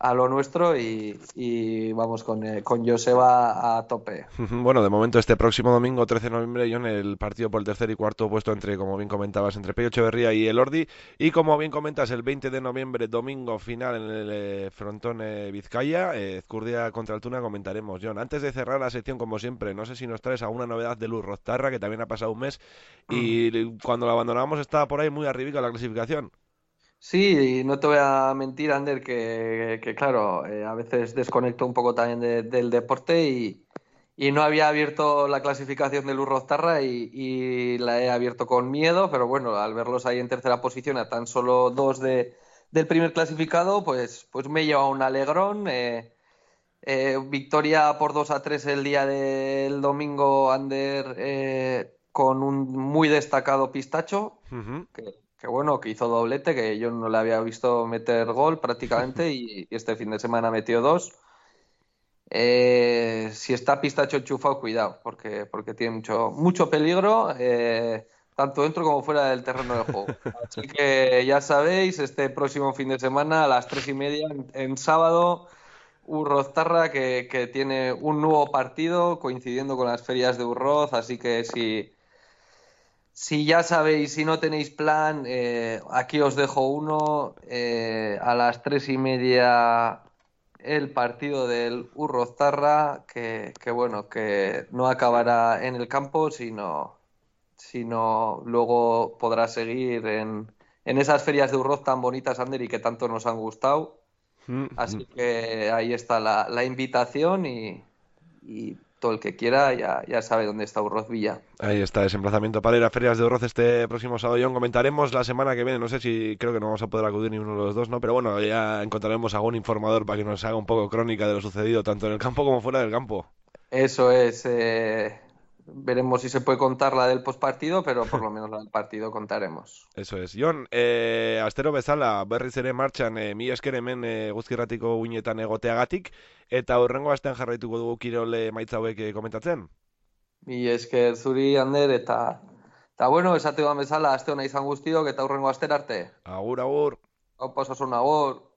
a lo nuestro y, y vamos con, eh, con Joseba a tope. <laughs> Bueno, de momento este próximo domingo 13 de noviembre, John, el partido por el tercer y cuarto puesto entre, como bien comentabas, entre Pello Echeverría y el Ordi. Y como bien comentas, el 20 de noviembre, domingo final en el eh, frontón eh, Vizcaya, eh, Ezcurdia contra Altuna, comentaremos. John, antes de cerrar la sección, como siempre, no sé si nos traes alguna novedad de Luz Roztarra, que también ha pasado un mes, y cuando lo abandonamos estaba por ahí muy arriba la clasificación. Sí, no te voy a mentir, Ander, que, que claro, eh, a veces desconecto un poco también de- del deporte y, y no había abierto la clasificación de Luz Roztarra y, y la he abierto con miedo, pero bueno, al verlos ahí en tercera posición a tan solo dos de, del primer clasificado, pues, pues me lleva un alegrón. eh, eh, victoria por 2 a 3 el día del domingo, Ander, eh, con un muy destacado pistacho que, que bueno, que hizo doblete, que yo no le había visto meter gol prácticamente <laughs> y, y este fin de semana metió dos. Eh, si está Pistacho enchufado, cuidado, porque, porque tiene mucho, mucho peligro, eh, tanto dentro como fuera del terreno de juego. Así que ya sabéis, este próximo fin de semana a las tres y media en, en sábado, Urroztarra que, que tiene un nuevo partido coincidiendo con las ferias de Urroz, así que si si ya sabéis, si no tenéis plan, eh, aquí os dejo uno. eh, a las tres y media el partido del Urroztarra, que, que bueno, que no acabará en el campo, sino, sino luego podrá seguir en, en esas ferias de Urroz tan bonitas, Ander, y que tanto nos han gustado. Así que ahí está la, la invitación y, y todo el que quiera ya, ya sabe dónde está Urroz Villa. Ahí está ese emplazamiento para ir a Ferias de Urroz este próximo sábado. John, comentaremos la semana que viene. No sé si creo que no vamos a poder acudir ni uno de los dos, ¿no? Pero bueno, ya encontraremos algún informador para que nos haga un poco crónica de lo sucedido tanto en el campo como fuera del campo. Eso es. eh, veremos si se puede contar la del postpartido, pero por lo menos la del partido contaremos. <laughs> Eso es. Jon, eh, astero bezala, berriz ere martxan, eh, mi esker hemen eh, guzkirratiko uinetan egoteagatik, eta horrengo astean jarraituko dugu kirol emaitza hauek eh, komentatzen. Mi esker zuri, Ander, eta, eta bueno, esate bezala, aste hona izan guztiok, eta hurrengo aster arte. Agur, agur. Opa, osasun agur.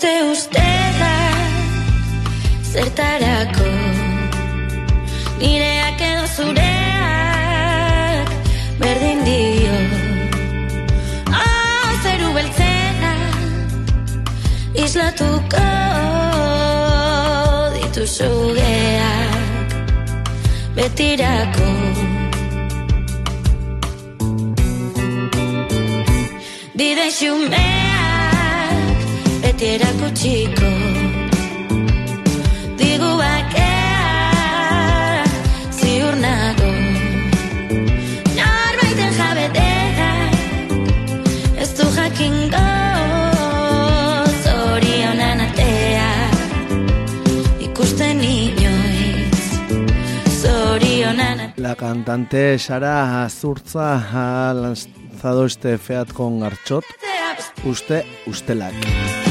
Uste uste da zertarako. Nireak edo zureak berdin dio. Oh, zeru beltzena islatuko dituzu geak betirako. Bide xumeak beti erakutsiko digu bakea ziur nago norbaiten jabe dela ez du jakingo zorionan atea ikusten inoiz zorionan La cantante Sara Azurza ha lanzado este Feat con Garchot. Usted, ustelak.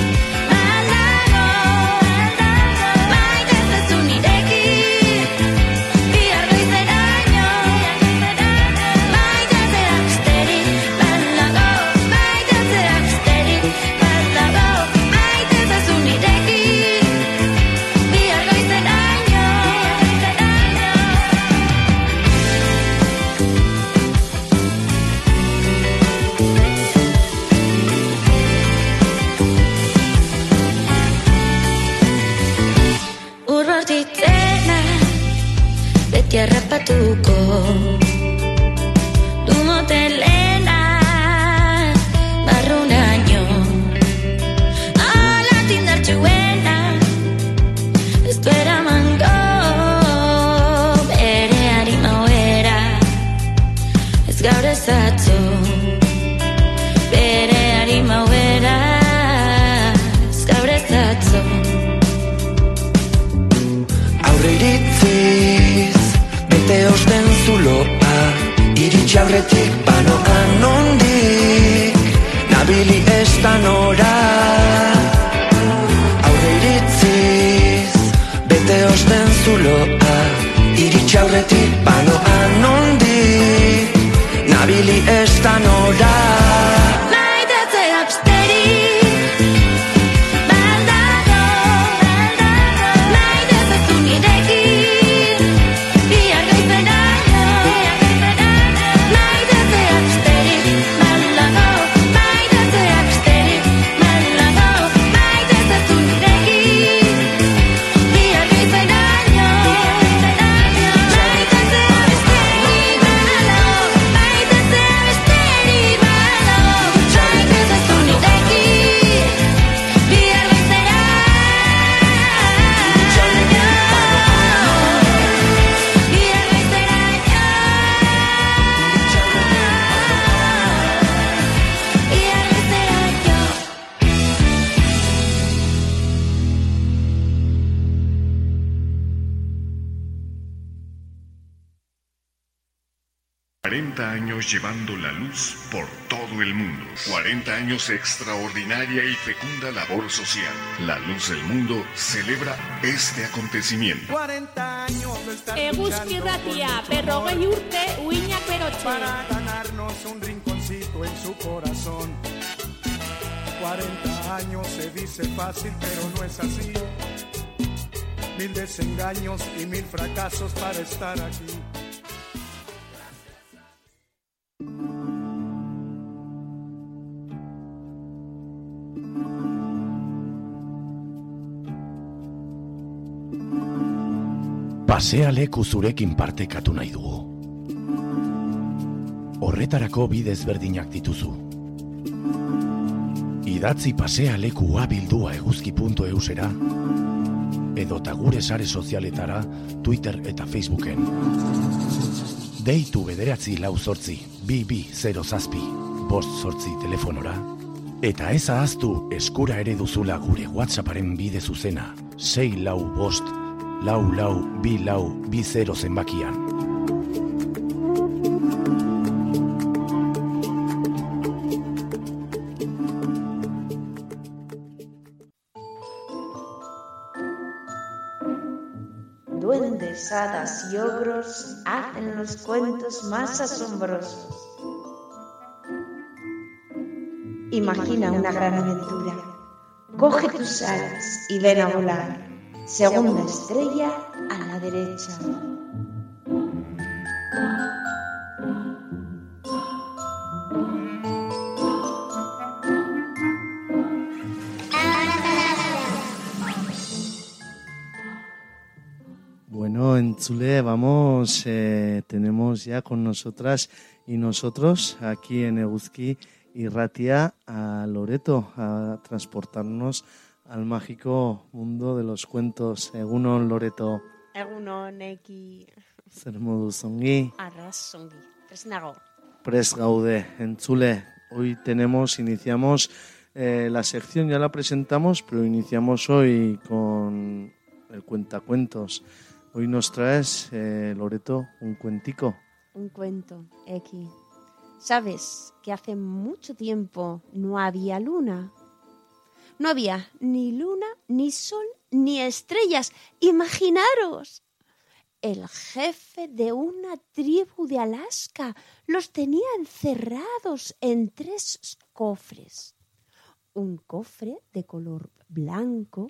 tu 40 años extraordinaria y fecunda labor social. La luz del mundo celebra este acontecimiento. 40 años de estar Eguzki luchando ratia, por berrogei urte, uinak berotxe. Para ganarnos un rinconcito en su corazón. 40 años se dice fácil, pero no es así. Mil desengaños y mil fracasos para estar aquí. Pasea leku zurekin partekatu nahi dugu. Horretarako bidez berdinak dituzu. Idatzi pasea lekua bildua eguzki.eusera edota gure sare sozialetara Twitter eta Facebooken. Deitu bederatzi lau zortzi, bi zero zazpi, bost zortzi telefonora, eta ez ahaztu eskura ere duzula gure WhatsApparen bide zuzena, sei lau bost, lau lau bi lau bi zero zenbakian. Duendes, hadas y ogros hacen los cuentos más asombrosos. Imagina una gran aventura. Coge tus alas y ven a volar. Segunda estrella a la derecha. Bueno, en Chule vamos, eh, tenemos ya con nosotras y nosotros aquí en Eguzki y Ratia a Loreto a transportarnos al mágico mundo de los cuentos. Egunon Loreto, Egunon eki zer moduz ongi, arras ongi. Presnago. pres gaude en Chule. Hoy tenemos, iniciamos eh, la sección, ya la presentamos, pero iniciamos hoy con el cuentacuentos. Hoy nos traes, eh, Loreto, un cuentico. Un cuento, Eki. ¿Sabes que hace mucho tiempo no había luna? No había ni luna, ni sol, ni estrellas. Imaginaros. El jefe de una tribu de Alaska los tenía encerrados en tres cofres. Un cofre de color blanco,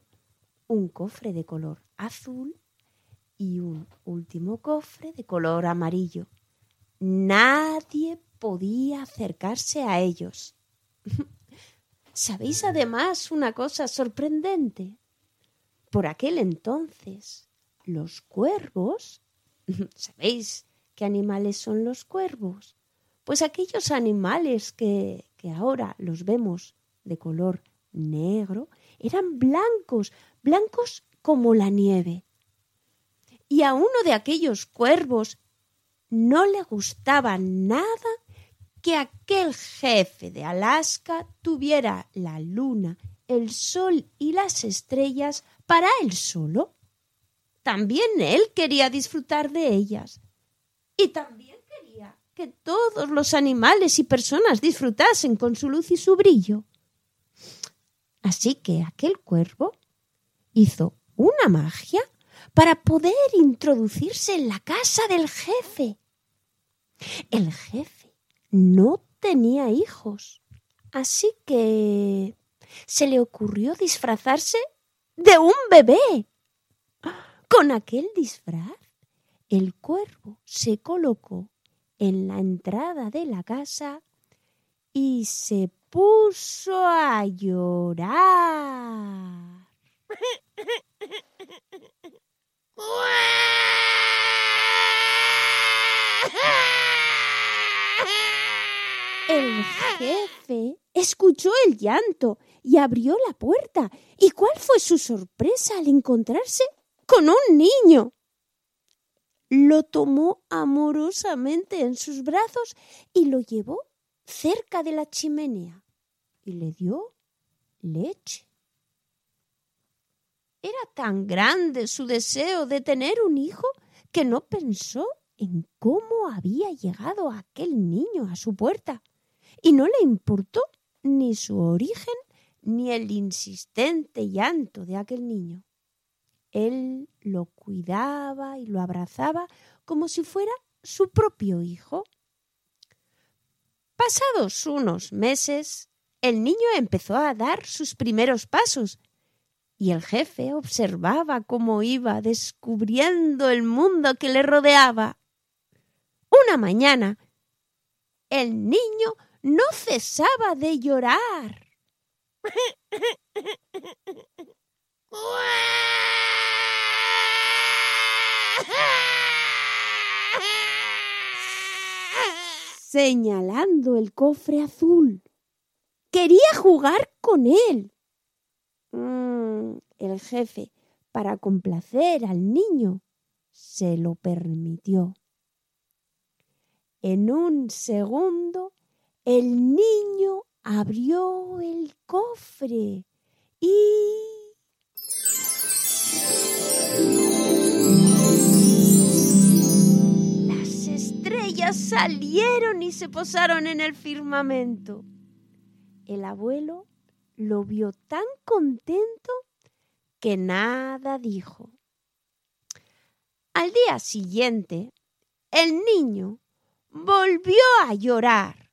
un cofre de color azul y un último cofre de color amarillo. Nadie podía acercarse a ellos. <laughs> ¿Sabéis además una cosa sorprendente? Por aquel entonces, los cuervos, <laughs> ¿sabéis qué animales son los cuervos? Pues aquellos animales que, que ahora los vemos de color negro, eran blancos, blancos como la nieve. Y a uno de aquellos cuervos no le gustaba nada que aquel jefe de Alaska tuviera la luna, el sol y las estrellas para él solo. También él quería disfrutar de ellas. Y también quería que todos los animales y personas disfrutasen con su luz y su brillo. Así que aquel cuervo hizo una magia para poder introducirse en la casa del jefe. El jefe no tenía hijos, así que se le ocurrió disfrazarse de un bebé. Con aquel disfraz, el cuervo se colocó en la entrada de la casa y se puso a llorar. <laughs> El jefe escuchó el llanto y abrió la puerta. ¿Y cuál fue su sorpresa al encontrarse con un niño? Lo tomó amorosamente en sus brazos y lo llevó cerca de la chimenea y le dio leche. Era tan grande su deseo de tener un hijo que no pensó en cómo había llegado aquel niño a su puerta y no le importó ni su origen ni el insistente llanto de aquel niño. Él lo cuidaba y lo abrazaba como si fuera su propio hijo. Pasados unos meses, el niño empezó a dar sus primeros pasos y el jefe observaba cómo iba descubriendo el mundo que le rodeaba. Una mañana, el niño no cesaba de llorar. señalando el cofre azul. Quería jugar con él. Mm, el jefe, para complacer al niño, se lo permitió. En un segundo, el niño abrió el cofre y... Las estrellas salieron y se posaron en el firmamento. El abuelo lo vio tan contento que nada dijo. Al día siguiente, el niño volvió a llorar.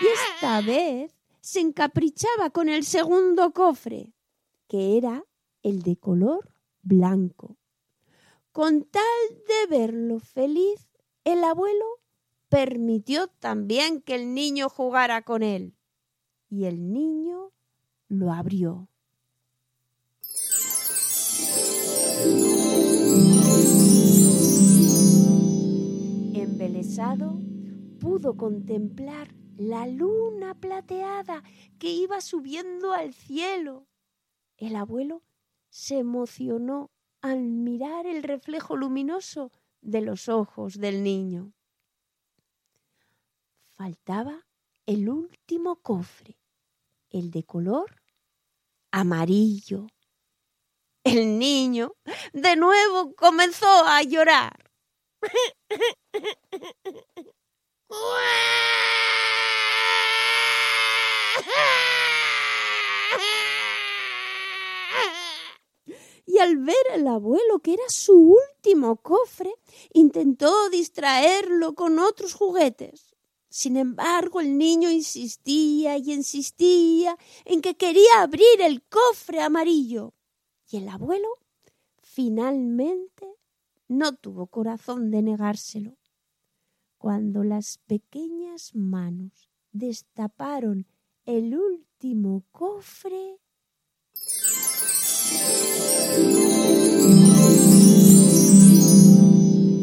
Y esta vez se encaprichaba con el segundo cofre, que era el de color blanco. Con tal de verlo feliz, el abuelo permitió también que el niño jugara con él. Y el niño lo abrió. Pudo contemplar la luna plateada que iba subiendo al cielo. El abuelo se emocionó al mirar el reflejo luminoso de los ojos del niño. Faltaba el último cofre, el de color amarillo. El niño de nuevo comenzó a llorar. Y al ver al abuelo que era su último cofre, intentó distraerlo con otros juguetes. Sin embargo, el niño insistía y insistía en que quería abrir el cofre amarillo. Y el abuelo finalmente no tuvo corazón de negárselo. Cuando las pequeñas manos destaparon el último cofre,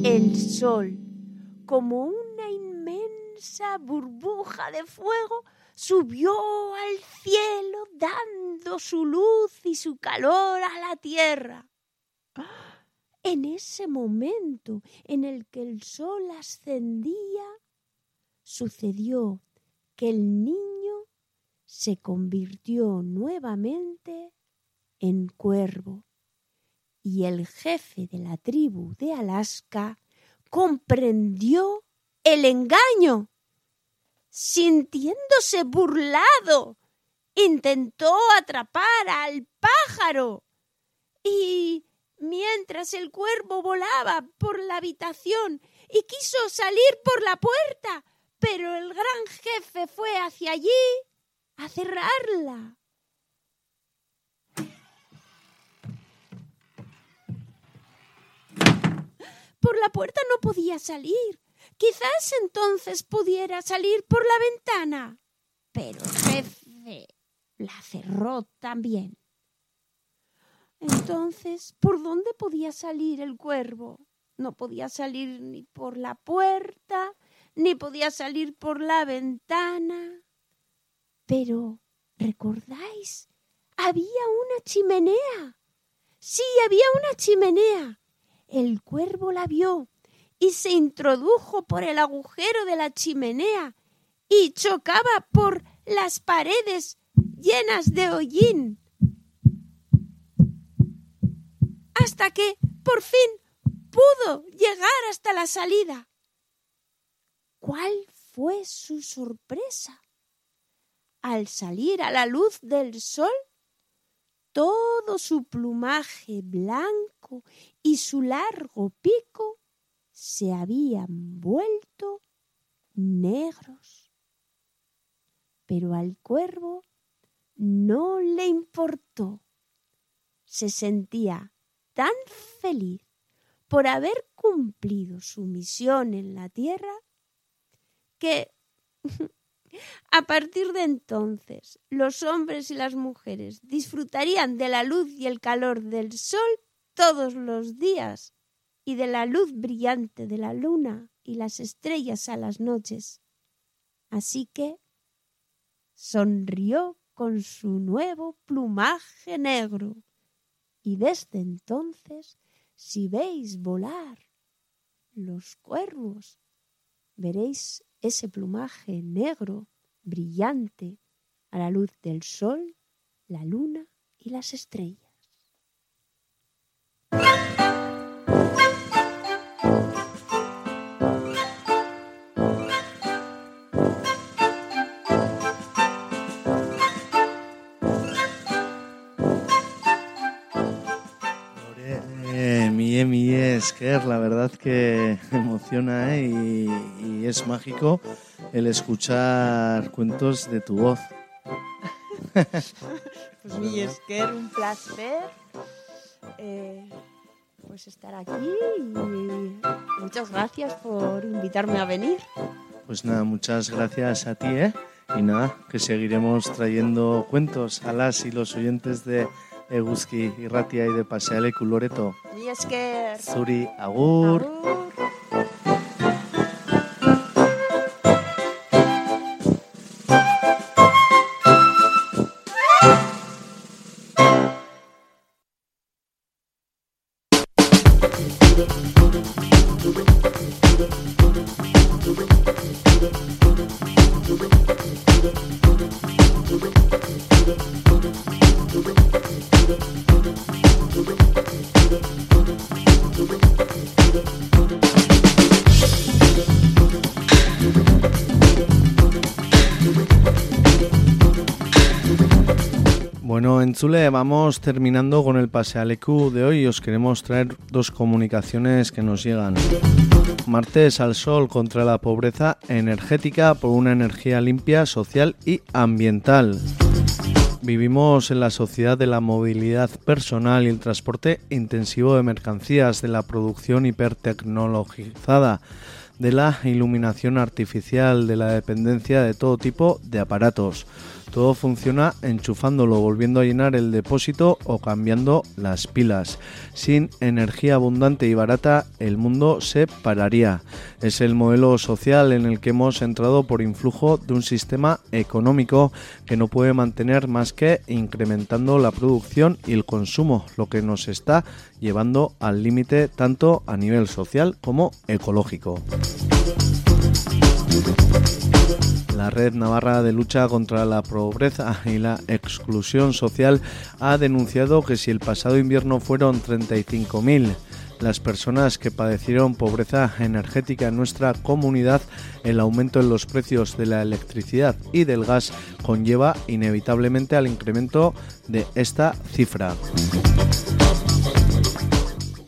el sol, como una inmensa burbuja de fuego, subió al cielo dando su luz y su calor a la tierra. En ese momento en el que el sol ascendía, sucedió que el niño se convirtió nuevamente en cuervo y el jefe de la tribu de Alaska comprendió el engaño. Sintiéndose burlado, intentó atrapar al pájaro y mientras el cuervo volaba por la habitación y quiso salir por la puerta, pero el gran jefe fue hacia allí a cerrarla. Por la puerta no podía salir. Quizás entonces pudiera salir por la ventana. Pero el jefe la cerró también. Entonces, ¿por dónde podía salir el cuervo? No podía salir ni por la puerta, ni podía salir por la ventana. Pero, ¿recordáis? Había una chimenea. Sí, había una chimenea. El cuervo la vio y se introdujo por el agujero de la chimenea y chocaba por las paredes llenas de hollín. Hasta que, por fin, pudo llegar hasta la salida. ¿Cuál fue su sorpresa? Al salir a la luz del sol, todo su plumaje blanco y su largo pico se habían vuelto negros. Pero al cuervo no le importó. Se sentía tan feliz por haber cumplido su misión en la tierra que <laughs> a partir de entonces los hombres y las mujeres disfrutarían de la luz y el calor del sol todos los días y de la luz brillante de la luna y las estrellas a las noches. Así que sonrió con su nuevo plumaje negro y desde entonces si veis volar los cuervos, veréis ese plumaje negro, brillante, a la luz del sol, la luna y las estrellas. Esker, la verdad que <laughs> emociona ¿eh? y, y es mágico el escuchar cuentos de tu voz. Pues mi Esker, un placer eh, pues estar aquí y muchas gracias por invitarme a venir. Pues nada, muchas gracias a ti, ¿eh? Y nada, que seguiremos trayendo cuentos a las y los oyentes de eguzki irratia ide pasealeku loreto. Ni esker. Zuri agur. agur. Chule vamos terminando con el Pasealecu de hoy os queremos traer dos comunicaciones que nos llegan. Martes al sol contra la pobreza energética por una energía limpia, social y ambiental. Vivimos en la sociedad de la movilidad personal y el transporte intensivo de mercancías, de la producción hipertecnologizada, de la iluminación artificial, de la dependencia de todo tipo de aparatos. Todo funciona enchufándolo, volviendo a llenar el depósito o cambiando las pilas. Sin energía abundante y barata, el mundo se pararía. Es el modelo social en el que hemos entrado por influjo de un sistema económico que no puede mantener más que incrementando la producción y el consumo, lo que nos está llevando al límite tanto a nivel social como ecológico. La Red Navarra de Lucha contra la Pobreza y la Exclusión Social ha denunciado que si el pasado invierno fueron 35.000 las personas que padecieron pobreza energética en nuestra comunidad, el aumento en los precios de la electricidad y del gas conlleva inevitablemente al incremento de esta cifra.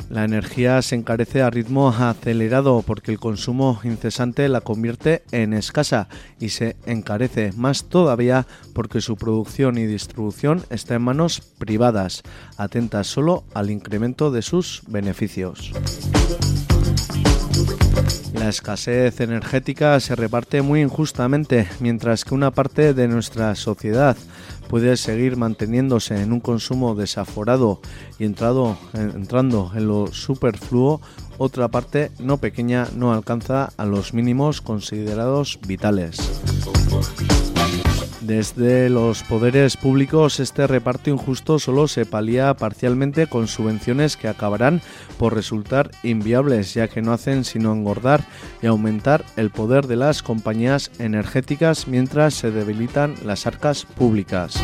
La energía se encarece a ritmo acelerado porque el consumo incesante la convierte en escasa y se encarece más todavía porque su producción y distribución está en manos privadas, atentas solo al incremento de sus beneficios. La escasez energética se reparte muy injustamente, mientras que una parte de nuestra sociedad puede seguir manteniéndose en un consumo desaforado y entrado, entrando en lo superfluo, otra parte no pequeña no alcanza a los mínimos considerados vitales. Desde los poderes públicos este reparto injusto solo se palía parcialmente con subvenciones que acabarán por resultar inviables ya que no hacen sino engordar y aumentar el poder de las compañías energéticas mientras se debilitan las arcas públicas.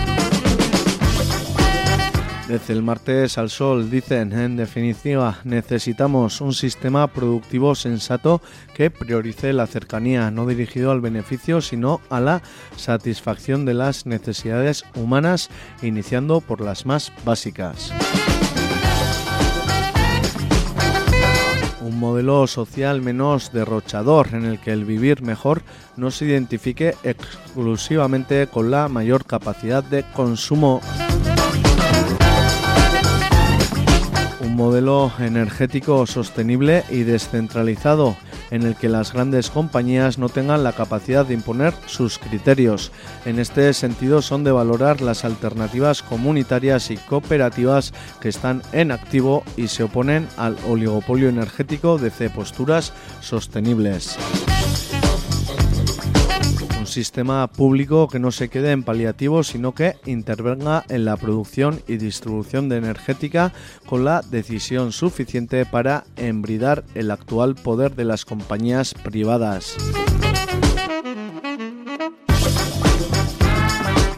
Desde el martes al sol dicen, en definitiva, necesitamos un sistema productivo sensato que priorice la cercanía, no dirigido al beneficio, sino a la satisfacción de las necesidades humanas, iniciando por las más básicas. Un modelo social menos derrochador en el que el vivir mejor no se identifique exclusivamente con la mayor capacidad de consumo. Un modelo energético sostenible y descentralizado en el que las grandes compañías no tengan la capacidad de imponer sus criterios. En este sentido son de valorar las alternativas comunitarias y cooperativas que están en activo y se oponen al oligopolio energético desde posturas sostenibles. Un sistema público que no se quede en paliativos, sino que intervenga en la producción y distribución de energética con la decisión suficiente para embridar el actual poder de las compañías privadas.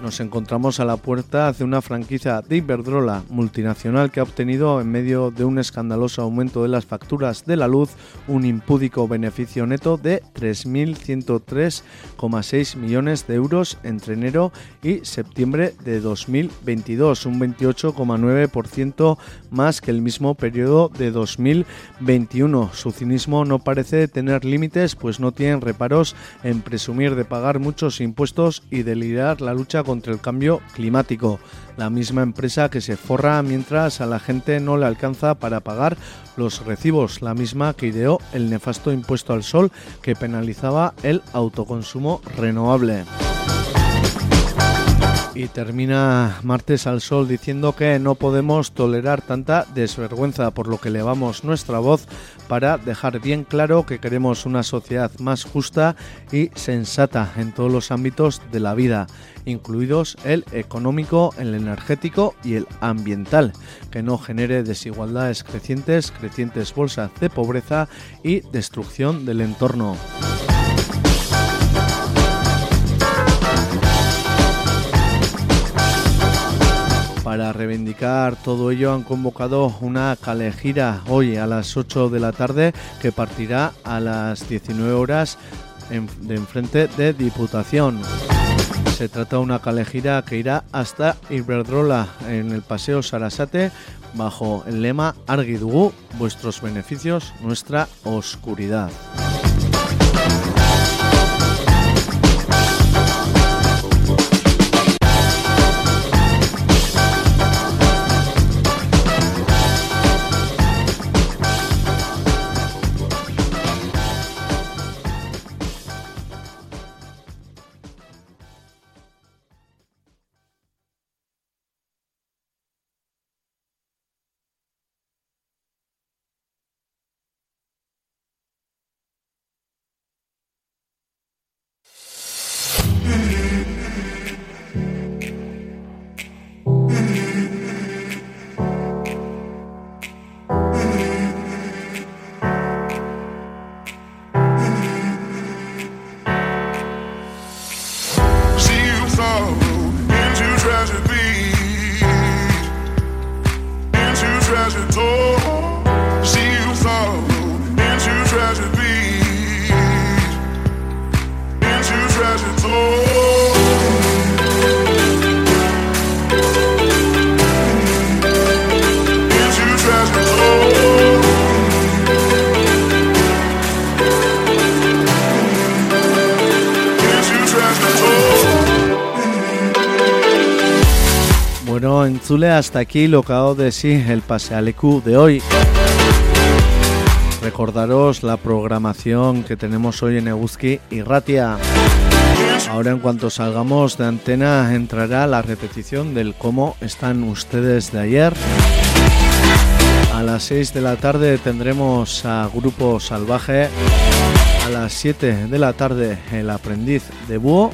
Nos encontramos a la puerta de una franquicia de Iberdrola, multinacional que ha obtenido en medio de un escandaloso aumento de las facturas de la luz un impúdico beneficio neto de 3.103,6 millones de euros entre enero y septiembre de 2022, un 28,9% más que el mismo periodo de 2021. Su cinismo no parece tener límites, pues no tienen reparos en presumir de pagar muchos impuestos y de liderar la lucha contra el cambio climático. La misma empresa que se forra mientras a la gente no le alcanza para pagar los recibos, la misma que ideó el nefasto impuesto al sol que penalizaba el autoconsumo renovable. Y termina martes al sol diciendo que no podemos tolerar tanta desvergüenza, por lo que elevamos nuestra voz para dejar bien claro que queremos una sociedad más justa y sensata en todos los ámbitos de la vida, incluidos el económico, el energético y el ambiental, que no genere desigualdades crecientes, crecientes bolsas de pobreza y destrucción del entorno. Para reivindicar todo ello han convocado una calejira hoy a las 8 de la tarde que partirá a las 19 horas de enfrente de Diputación. Se trata de una calejira que irá hasta Iberdrola en el Paseo Sarasate bajo el lema Argidugu, vuestros beneficios, nuestra oscuridad. Zule hasta aquí lo que ha dado de sí el Pasealecu de hoy. Recordaros la programación que tenemos hoy en Eguzki y Ratia. Ahora en cuanto salgamos de antena entrará la repetición del cómo están ustedes de ayer. A las 6 de la tarde tendremos a Grupo Salvaje. A las 7 de la tarde el aprendiz de búho.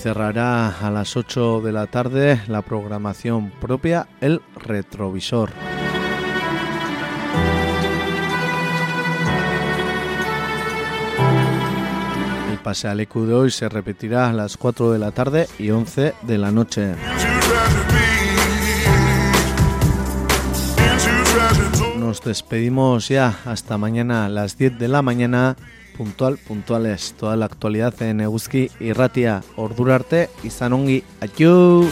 Cerrará a las 8 de la tarde la programación propia, el retrovisor. El pase al EQ de hoy se repetirá a las 4 de la tarde y 11 de la noche. Nos despedimos ya hasta mañana a las 10 de la mañana. Puntual, puntuales. Toda la actualidad en Eguzki y Ratia. Ordurarte y Sanongi. Adiós.